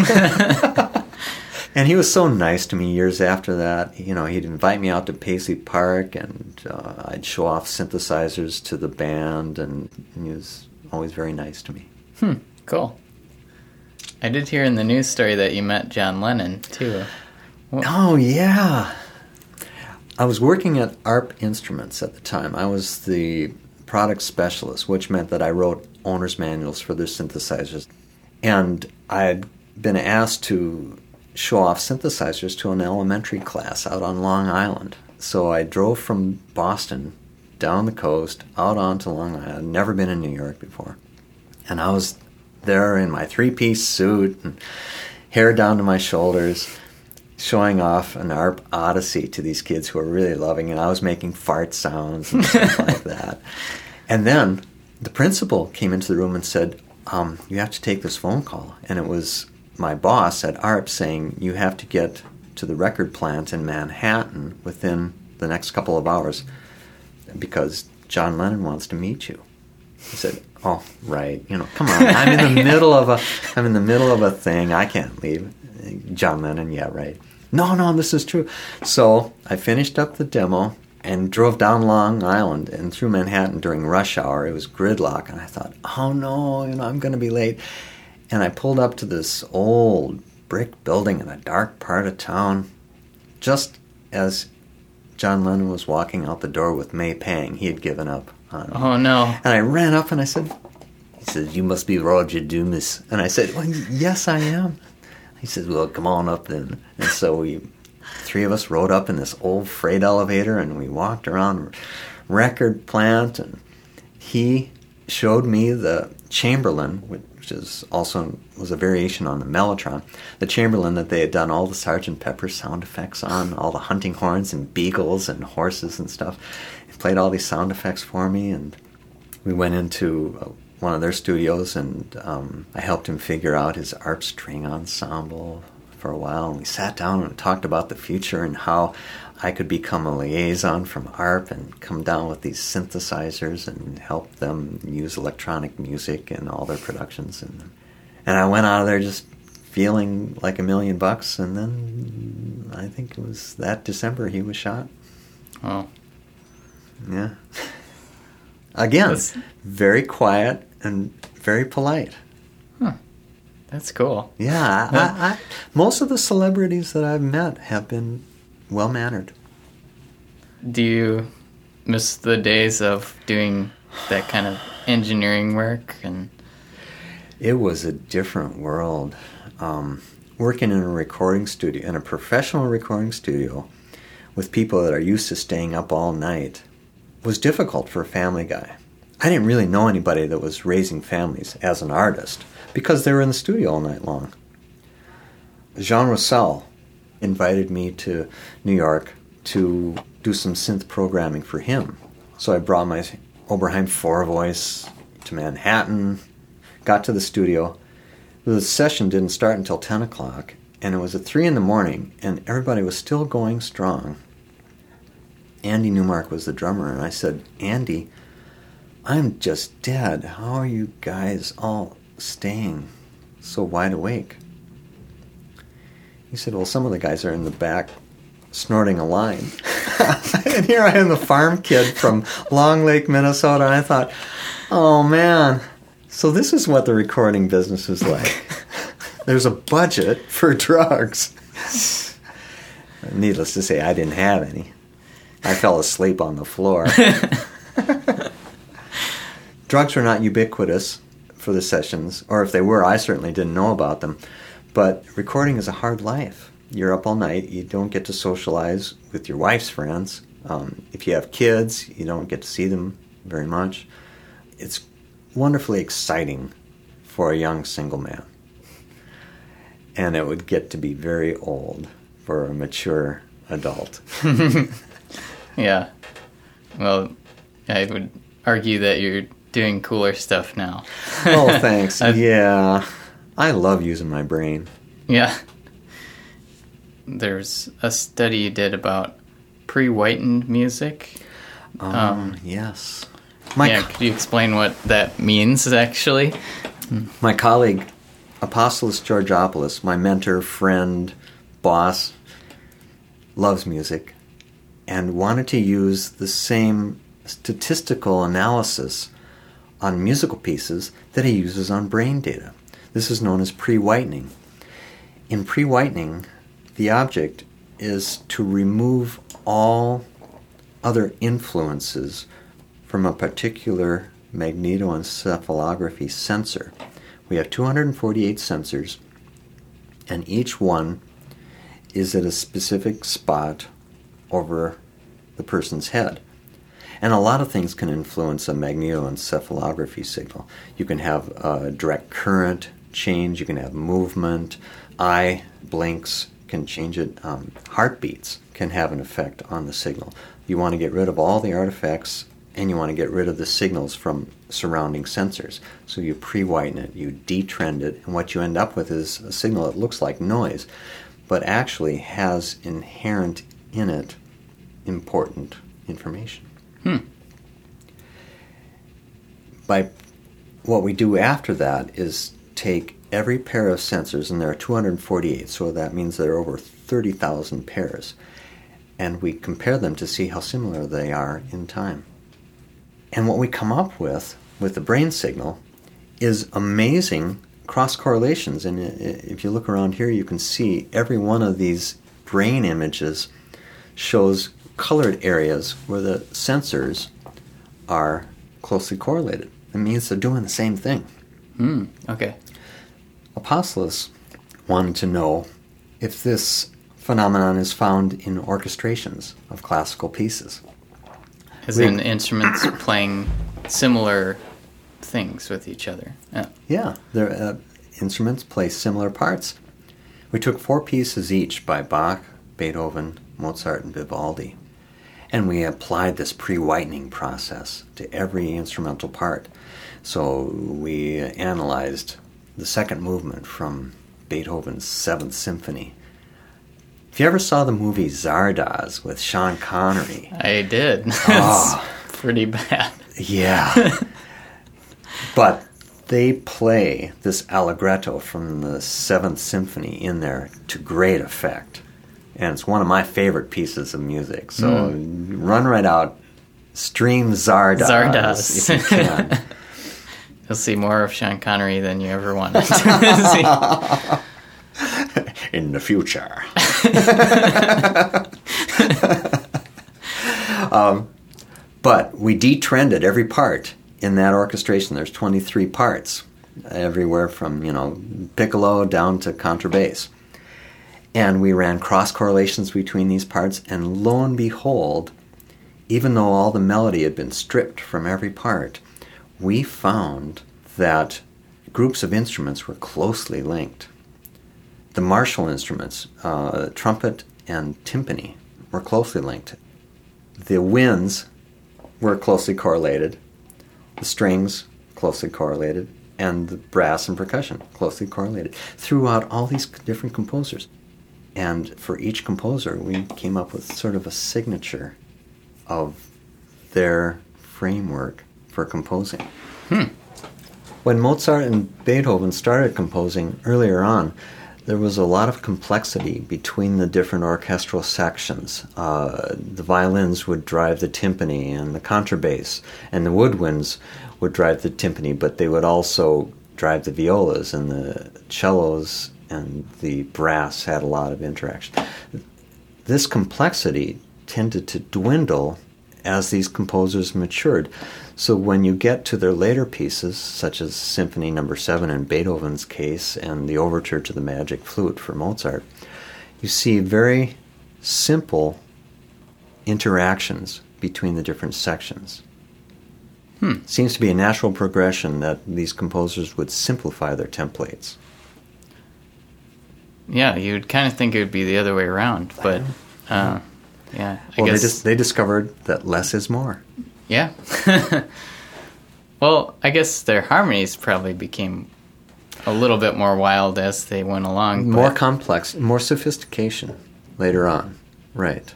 and he was so nice to me years after that. You know, he'd invite me out to Paisley Park and uh, I'd show off synthesizers to the band, and, and he was always very nice to me. Hmm, cool. I did hear in the news story that you met John Lennon too. Oh. oh yeah. I was working at ARP Instruments at the time. I was the product specialist, which meant that I wrote owner's manuals for their synthesizers. And I had been asked to show off synthesizers to an elementary class out on Long Island. So I drove from Boston down the coast out onto Long Island. I'd never been in New York before. And I was there in my three piece suit and hair down to my shoulders showing off an ARP Odyssey to these kids who were really loving it. I was making fart sounds and stuff like that. And then the principal came into the room and said, um, You have to take this phone call. And it was my boss at ARP saying, You have to get to the record plant in Manhattan within the next couple of hours because John Lennon wants to meet you. He said, "Oh, right. You know, come on. I'm in the middle of a I'm in the middle of a thing. I can't leave." John Lennon, yeah, right. No, no, this is true. So I finished up the demo and drove down Long Island and through Manhattan during rush hour. It was gridlock, and I thought, "Oh no, you know, I'm going to be late." And I pulled up to this old brick building in a dark part of town, just as John Lennon was walking out the door with May Pang. He had given up on. Oh no. And I ran up and I said, he says, you must be Roger Dumas. And I said, well, yes, I am. He says, well, come on up then. And so we, three of us rode up in this old freight elevator and we walked around record plant and he showed me the Chamberlin, which is also was a variation on the Mellotron, the Chamberlin that they had done all the Sergeant Pepper sound effects on, all the hunting horns and beagles and horses and stuff. He played all these sound effects for me, and we went into one of their studios, and um, I helped him figure out his ARP string ensemble for a while, and we sat down and talked about the future and how I could become a liaison from ARP and come down with these synthesizers and help them use electronic music in all their productions. And, and I went out of there just feeling like a million bucks. And then I think it was that December he was shot. Oh, Yeah. Again, That's- very quiet and very polite. that's cool. Yeah, I, I, most of the celebrities that I've met have been well mannered. Do you miss the days of doing that kind of engineering work and It was a different world. Um, working in a recording studio, in a professional recording studio, with people that are used to staying up all night, was difficult for a family guy. I didn't really know anybody that was raising families as an artist because they were in the studio all night long. Jean Roussel invited me to New York to do some synth programming for him. So I brought my Oberheim four voice to Manhattan, got to the studio. The session didn't start until 10 o'clock, and it was at 3 in the morning, and everybody was still going strong. Andy Newmark was the drummer, and I said, Andy, I'm just dead. How are you guys all staying so wide awake? He said, Well, some of the guys are in the back snorting a line. and here I am, the farm kid from Long Lake, Minnesota, I thought, Oh man, so this is what the recording business is like. There's a budget for drugs. Needless to say, I didn't have any. I fell asleep on the floor. drugs were not ubiquitous for the sessions, or if they were, I certainly didn't know about them. But recording is a hard life. You're up all night, you don't get to socialize with your wife's friends, Um, if you have kids, you don't get to see them very much. It's wonderfully exciting for a young single man. And it would get to be very old for a mature adult. Yeah. Well, I would argue that you're doing cooler stuff now. oh, thanks. Yeah. I love using my brain. Yeah. There's a study you did about pre-whitened music. Um, yes. My, yeah, could you explain what that means actually? my colleague, Apostolos Georgopoulos, my mentor, friend, boss, loves music and wanted to use the same statistical analysis on musical pieces that he uses on brain data. This is known as pre whitening. In pre whitening, the object is to remove all other influences from a particular magnetoencephalography sensor. We have 248 sensors, and each one is at a specific spot over the person's head. And a lot of things can influence a magnetoencephalography signal. You can have a direct current change, you can have movement, eye blinks can change it, um, heartbeats can have an effect on the signal. You want to get rid of all the artifacts and you want to get rid of the signals from surrounding sensors. So you pre whiten it, you detrend it, and what you end up with is a signal that looks like noise, but actually has inherent in it important information. Hmm. By what we do after that is take every pair of sensors, and there are 248, so that means there are over 30,000 pairs, and we compare them to see how similar they are in time. And what we come up with, with the brain signal, is amazing cross correlations. And if you look around here, you can see every one of these brain images shows colored areas where the sensors are closely correlated. It means they're doing the same thing. Hmm. Okay. Apostolos wanted to know if this phenomenon is found in orchestrations of classical pieces. As We- in instruments playing similar things with each other. Yeah. Yeah, their uh, instruments play similar parts. We took four pieces each by Bach, Beethoven, Mozart, and Vivaldi, and we applied this pre-whitening process to every instrumental part. So we analyzed the second movement from Beethoven's Seventh Symphony. If you ever saw the movie Zardoz with Sean Connery, I did. Ah. pretty bad. Yeah. but they play this allegretto from the Seventh Symphony in there to great effect. And it's one of my favorite pieces of music. So run right out, stream Zardoz, Zardoz. if you can. You'll see more of Sean Connery than you ever wanted to see. in the future. um, but we detrended every part in that orchestration. There's 23 parts, everywhere from you know piccolo down to contrabass, and we ran cross correlations between these parts. And lo and behold, even though all the melody had been stripped from every part, we found that groups of instruments were closely linked the martial instruments, uh, trumpet and timpani, were closely linked. The winds were closely correlated, the strings closely correlated, and the brass and percussion closely correlated throughout all these different composers. And for each composer, we came up with sort of a signature of their framework for composing. When Mozart and Beethoven started composing earlier on, there was a lot of complexity between the different orchestral sections. Uh, the violins would drive the timpani and the contrabass, and the woodwinds would drive the timpani, but they would also drive the violas and the cellos, and the brass had a lot of interaction. This complexity tended to dwindle as these composers matured. So when you get to their later pieces, such as Symphony Number Seven in Beethoven's case, and the Overture to the Magic Flute for Mozart, you see very simple interactions between the different sections. Hmm. Seems to be a natural progression that these composers would simplify their templates. Yeah, you'd kind of think it would be the other way around, but uh, yeah, I Well, guess they just they discovered that less is more. yeah. well, I guess their harmonies probably became a little bit more wild as they went along. More complex, more sophistication later on. Right.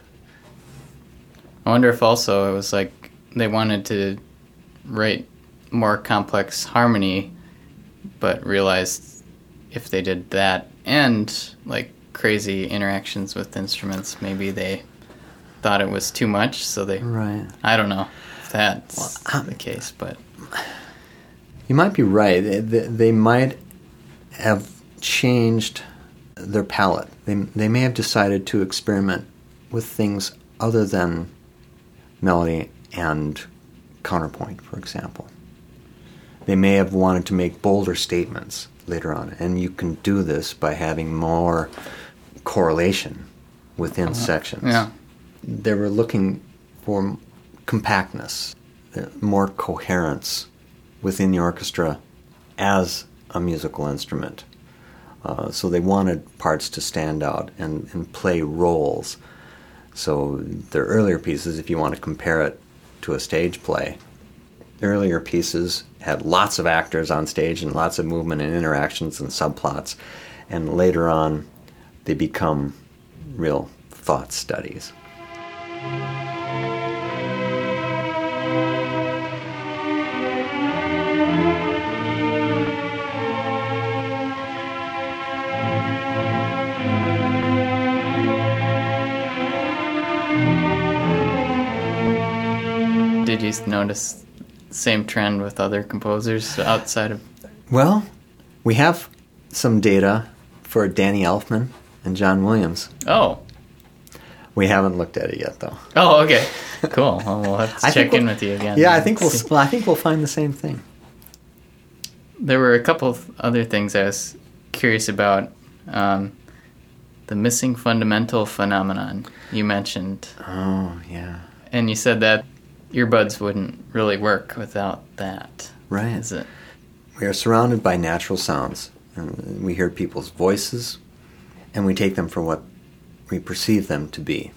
I wonder if also it was like they wanted to write more complex harmony, but realized if they did that and like crazy interactions with instruments, maybe they thought it was too much. So they, Right. I don't know if that's Well, um, the case, but You might be right. They, they, they might have changed their palette. They, they may have decided to experiment with things other than melody and counterpoint, for example. They may have wanted to make bolder statements later on, and you can do this by having more correlation within sections yeah. they were looking for compactness, uh, more coherence within the orchestra as a musical instrument. Uh, so they wanted parts to stand out and, and play roles. So their earlier pieces, if you want to compare it to a stage play, the earlier pieces had lots of actors on stage and lots of movement and interactions and subplots. And later on, they become real thought studies. Did you notice same trend with other composers outside of? Well, we have some data for Danny Elfman and John Williams. Oh, We haven't looked at it yet, though. oh, okay, cool. Well, we'll have to check in we'll- with you again. Yeah, I think we'll. see. I think we'll find the same thing. There were a couple of other things I was curious about. Um, the missing fundamental phenomenon you mentioned, Oh, yeah. and you said that earbuds wouldn't really work without that. Right. Is it? We are surrounded by natural sounds. And we hear people's voices, and we take them for what we perceive them to be.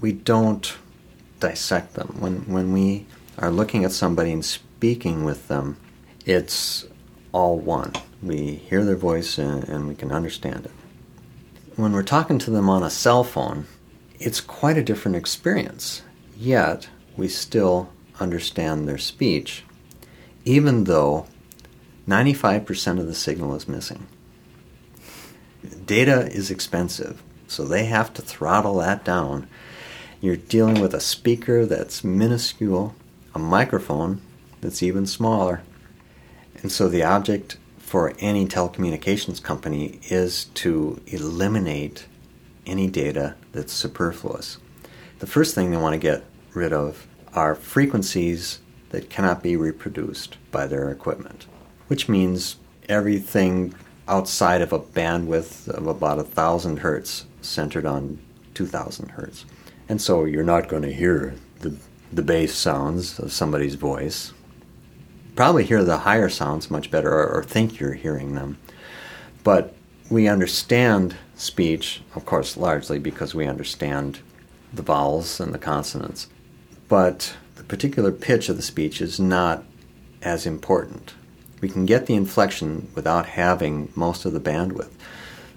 We don't dissect them. When when we are looking at somebody and speaking with them, it's all one. We hear their voice and, and we can understand it. When we're talking to them on a cell phone, it's quite a different experience. Yet we still understand their speech, even though 95% of the signal is missing. Data is expensive, so they have to throttle that down. You're dealing with a speaker that's minuscule, a microphone that's even smaller. And so the object for any telecommunications company is to eliminate any data that's superfluous. The first thing they want to get rid of are frequencies that cannot be reproduced by their equipment, which means everything outside of a bandwidth of about a thousand hertz centered on 2000 hertz. And so you're not going to hear the, the bass sounds of somebody's voice. Probably hear the higher sounds much better or, or think you're hearing them. But we understand speech, of course, largely because we understand the vowels and the consonants. But the particular pitch of the speech is not as important. We can get the inflection without having most of the bandwidth.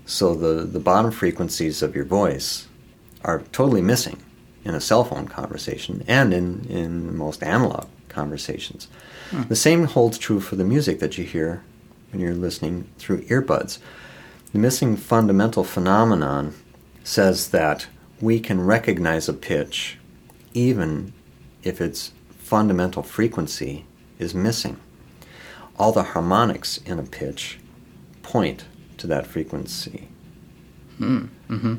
So the, the bottom frequencies of your voice are totally missing in a cell phone conversation and in, in most analog conversations. Hmm. The same holds true for the music that you hear when you're listening through earbuds. The missing fundamental phenomenon says that we can recognize a pitch even if its fundamental frequency is missing. All the harmonics in a pitch point to that frequency. Mm, mm-hmm.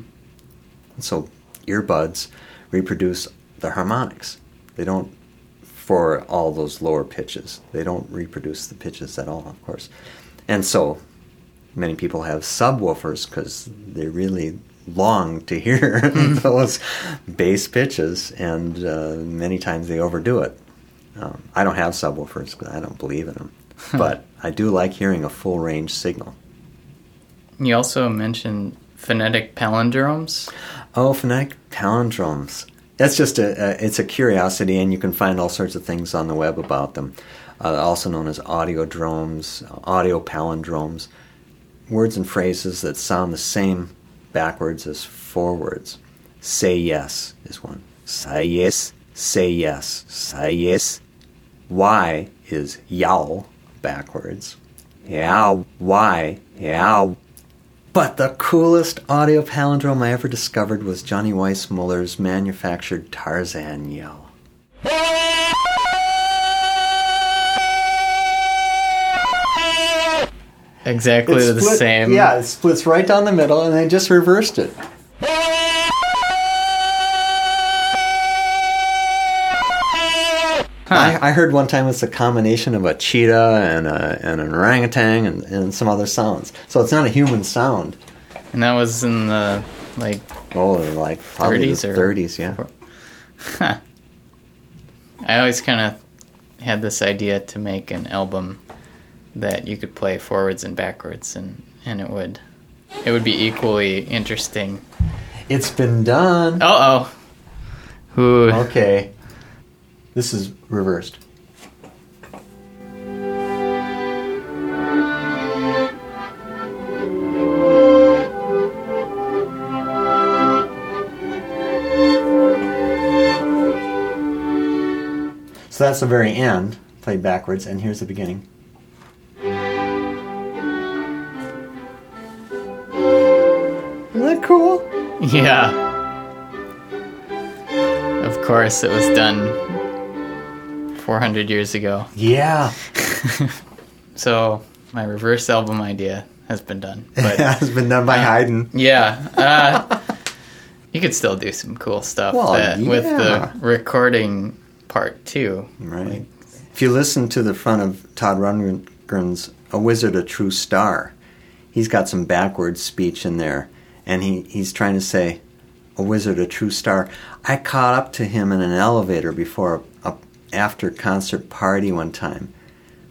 And so earbuds reproduce the harmonics. They don't for all those lower pitches. They don't reproduce the pitches at all, of course. And so many people have subwoofers because they really long to hear those bass pitches, and uh, many times they overdo it. Um, I don't have subwoofers because I don't believe in them, but I do like hearing a full range signal. You also mentioned phonetic palindromes. Oh, phonetic palindromes. That's just a, a it's a curiosity, and you can find all sorts of things on the web about them. Uh, also known as audiodromes, audio palindromes, words and phrases that sound the same backwards as forwards. Say yes is one. Say yes. Say yes. Say yes. Y is yow backwards. Yow. Y. Yow. But the coolest audio palindrome I ever discovered was Johnny Weissmuller's manufactured Tarzan yell. Exactly It's the same. Yeah, it splits right down the middle, and they just reversed it. I, I heard one time it's a combination of a cheetah and, a, and an orangutan and, and some other sounds. So it's not a human sound. And that was in the like Oh, like probably 30s the or- 30s, yeah. I always kind of had this idea to make an album that you could play forwards and backwards and and it would it would be equally interesting. It's been done. Uh oh. Okay. This is reversed. So that's the very end, played backwards, and here's the beginning. That cool? Yeah. Of course it was done 400 years ago. Yeah. So my reverse album idea has been done. But has been done by Haydn. yeah, uh, you could still do some cool stuff Well, that, with the recording part too. Right. If you listen to the front of Todd Rundgren's A Wizard, a True Star, he's got some backwards speech in there. And he, he's trying to say, A Wizard, a True Star. I caught up to him in an elevator before a, a after concert party one time.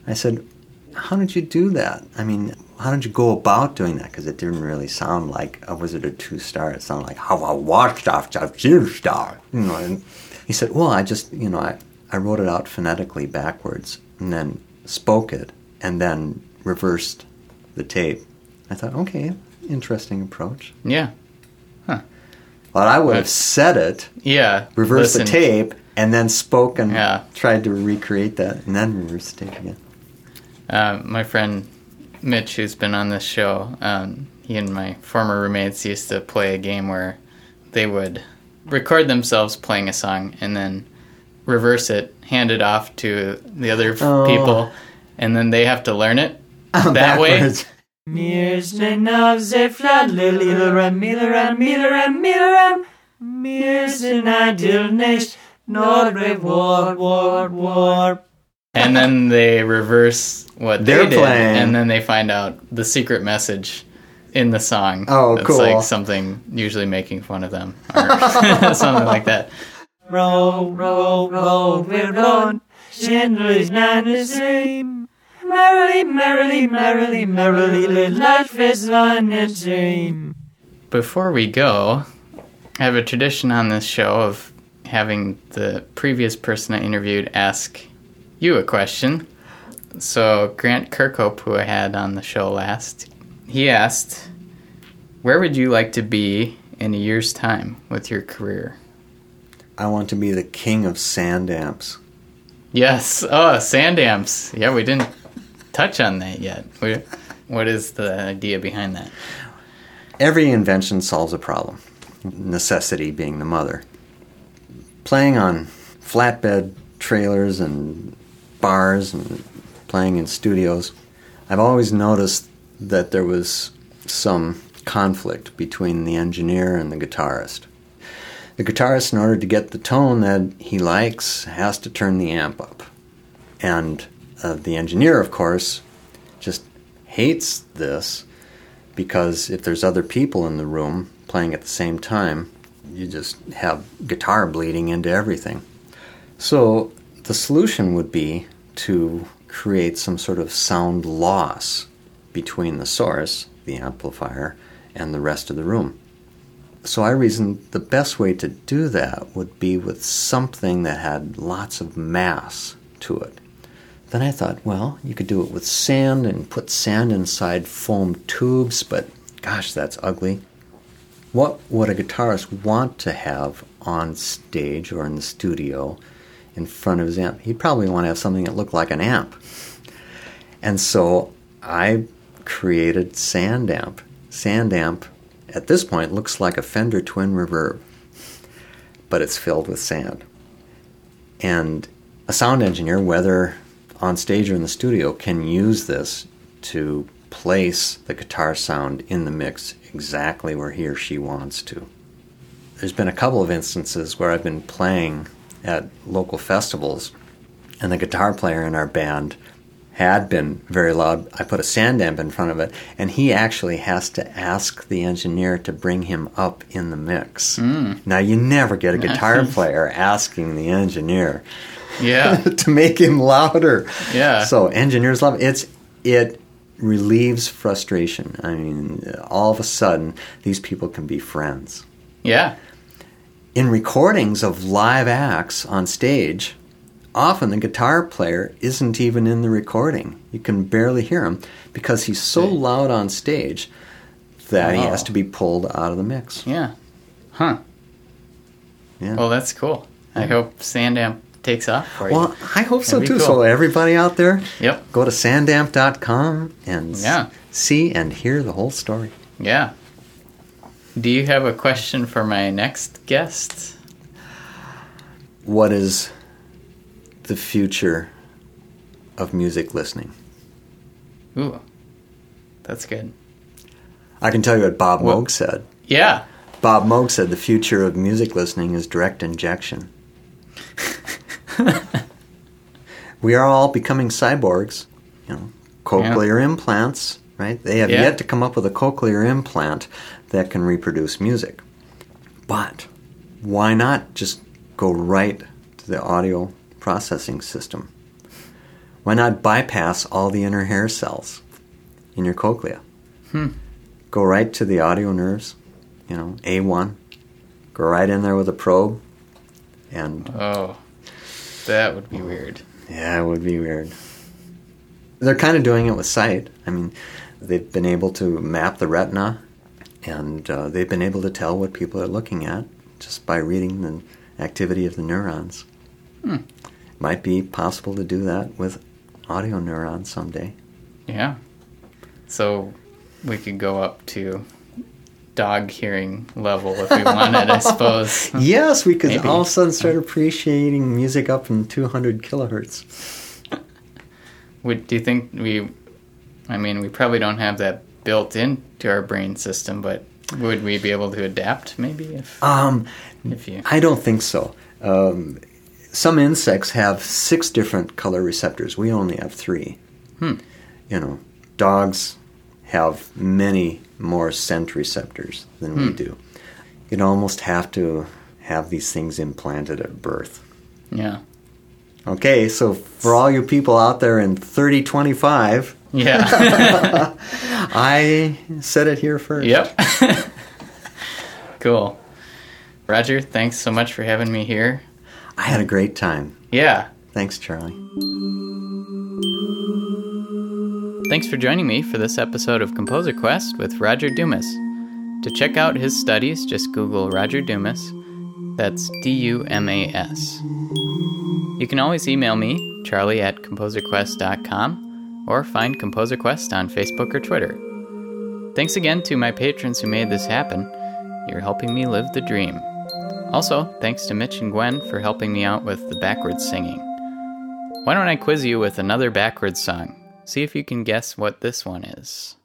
I said, How did you do that? I mean, how did you go about doing that? Because it didn't really sound like A Wizard, a True Star. It sounded like, How I watched after a Star. You know, and he said, Well, I just, you know, I, I wrote it out phonetically backwards and then spoke it and then reversed the tape. I thought, okay, interesting approach. Yeah. But I would have said it, Yeah. reversed the tape, and then spoke and Yeah. tried to recreate that and then reverse the tape again. Uh, my friend Mitch, who's been on this show, um, he and my former roommates used to play a game where they would record themselves playing a song and then reverse it, hand it off to the other Oh. people, and then they have to learn it that way. Backwards. Mirsen av sig flad lillram milram milram milram Mirsen a dilnish Norre war war war and then they reverse what They're they did, playing. and then they find out the secret message in the song. Oh, It's cool. like something usually making fun of them or something like that. Row row row we're gone Schindler's not the same Merrily merrily merrily merrily life is on the same Before we go, I have a tradition on this show of having the previous person I interviewed ask you a question. So, Grant Kirkhope, who I had on the show last, he asked, Where would you like to be in a year's time with your career? I want to be the king of sand amps. Yes. Oh, sand amps. Yeah, we didn't touch on that yet. What is the idea behind that? Every invention solves a problem, necessity being the mother. Playing on flatbed trailers and bars and playing in studios, I've always noticed that there was some conflict between the engineer and the guitarist. The guitarist, in order to get the tone that he likes, has to turn the amp up. And uh, the engineer, of course, just hates this because if there's other people in the room playing at the same time, you just have guitar bleeding into everything. So the solution would be to create some sort of sound loss between the source, the amplifier, and the rest of the room. So I reasoned the best way to do that would be with something that had lots of mass to it. Then I thought, well, you could do it with sand and put sand inside foam tubes, but gosh, that's ugly. What would a guitarist want to have on stage or in the studio in front of his amp? He'd probably want to have something that looked like an amp. And so I created Sand Amp. Sand Amp, at this point, looks like a Fender Twin Reverb, but it's filled with sand. And a sound engineer, whether on stage or in the studio, can use this to place the guitar sound in the mix exactly where he or she wants to. There's been a couple of instances where I've been playing at local festivals, and the guitar player in our band had been very loud. I put a sand amp in front of it, and he actually has to ask the engineer to bring him up in the mix. Mm. Now, you never get a guitar player asking the engineer Yeah. to make him louder. Yeah. So engineers love it. It's it relieves frustration. I mean, all of a sudden, these people can be friends. Yeah. In recordings of live acts on stage, often the guitar player isn't even in the recording. You can barely hear him because he's so loud on stage that he Oh. has to be pulled out of the mix. Yeah. Huh. Yeah. Well, that's cool. I hope Sandamp takes off for you. Well, I hope so too. cool. So everybody out there, Yep. go to sandamp.com and Yeah. see and hear the whole story. Yeah. Do you have a question for my next guest? What is the future of music listening? Ooh. That's good. I can tell you what Bob Well- Moog said. Yeah. Bob Moog said the future of music listening is direct injection. we are all becoming cyborgs, you know, cochlear implants, right? They have Yeah. yet to come up with a cochlear implant that can reproduce music. But why not just go right to the audio processing system? Why not bypass all the inner hair cells in your cochlea? Hmm. Go right to the audio nerves, you know, A1. Go right in there with a probe. And Oh. That would be weird. yeah, it would be weird. They're kind of doing it with sight. I mean, they've been able to map the retina and uh, they've been able to tell what people are looking at just by reading the activity of the neurons. Might be possible to do that with audio neurons someday. Yeah. So we could go up to dog hearing level if we wanted, I suppose. Yes, we could Maybe. all of a sudden start appreciating music up in 200 kilohertz. Would do you think we? I mean, we probably don't have that built into our brain system, but would we be able to adapt? Maybe if Um, if you. I don't think so. Um, some insects have six different color receptors. We only have three. Hmm. You know, dogs have many more scent receptors than we Hmm. do. You'd almost have to have these things implanted at birth. Yeah. Okay, so for all you people out there in 3025, Yeah. I said it here first. yep. cool. Roger, thanks so much for having me here. I had a great time. Yeah. Thanks, Charlie. Thanks for joining me for this episode of Composer Quest with Roger Dumas. To check out his studies, just Google Roger Dumas. That's D U M A S. You can always email me, charlie at composerquest.com, or find Composer Quest on Facebook or Twitter. Thanks again to my patrons who made this happen. You're helping me live the dream. Also, thanks to Mitch and Gwen for helping me out with the backwards singing. Why don't I quiz you with another backwards song? See if you can guess what this one is.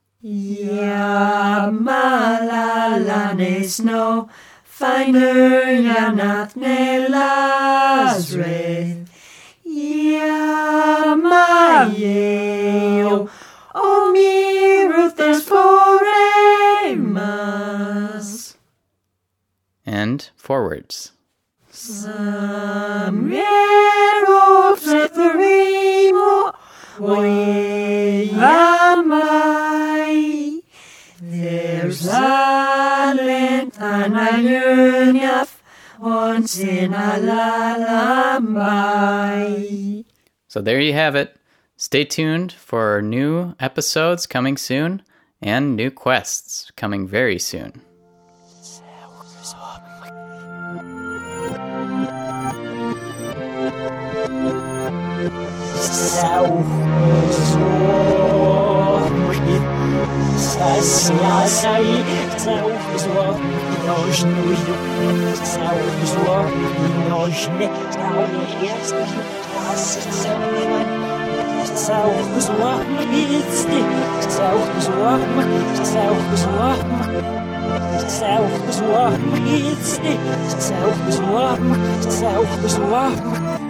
Snow, finer yanathne lasre. Yamayeo, o mi ruthes foremas. And forwards. Opposite am I? There's a lantern I yearn of, once in a lullaby. So there you have it. Stay tuned for new episodes coming soon and new quests coming very soon. Was warm, it's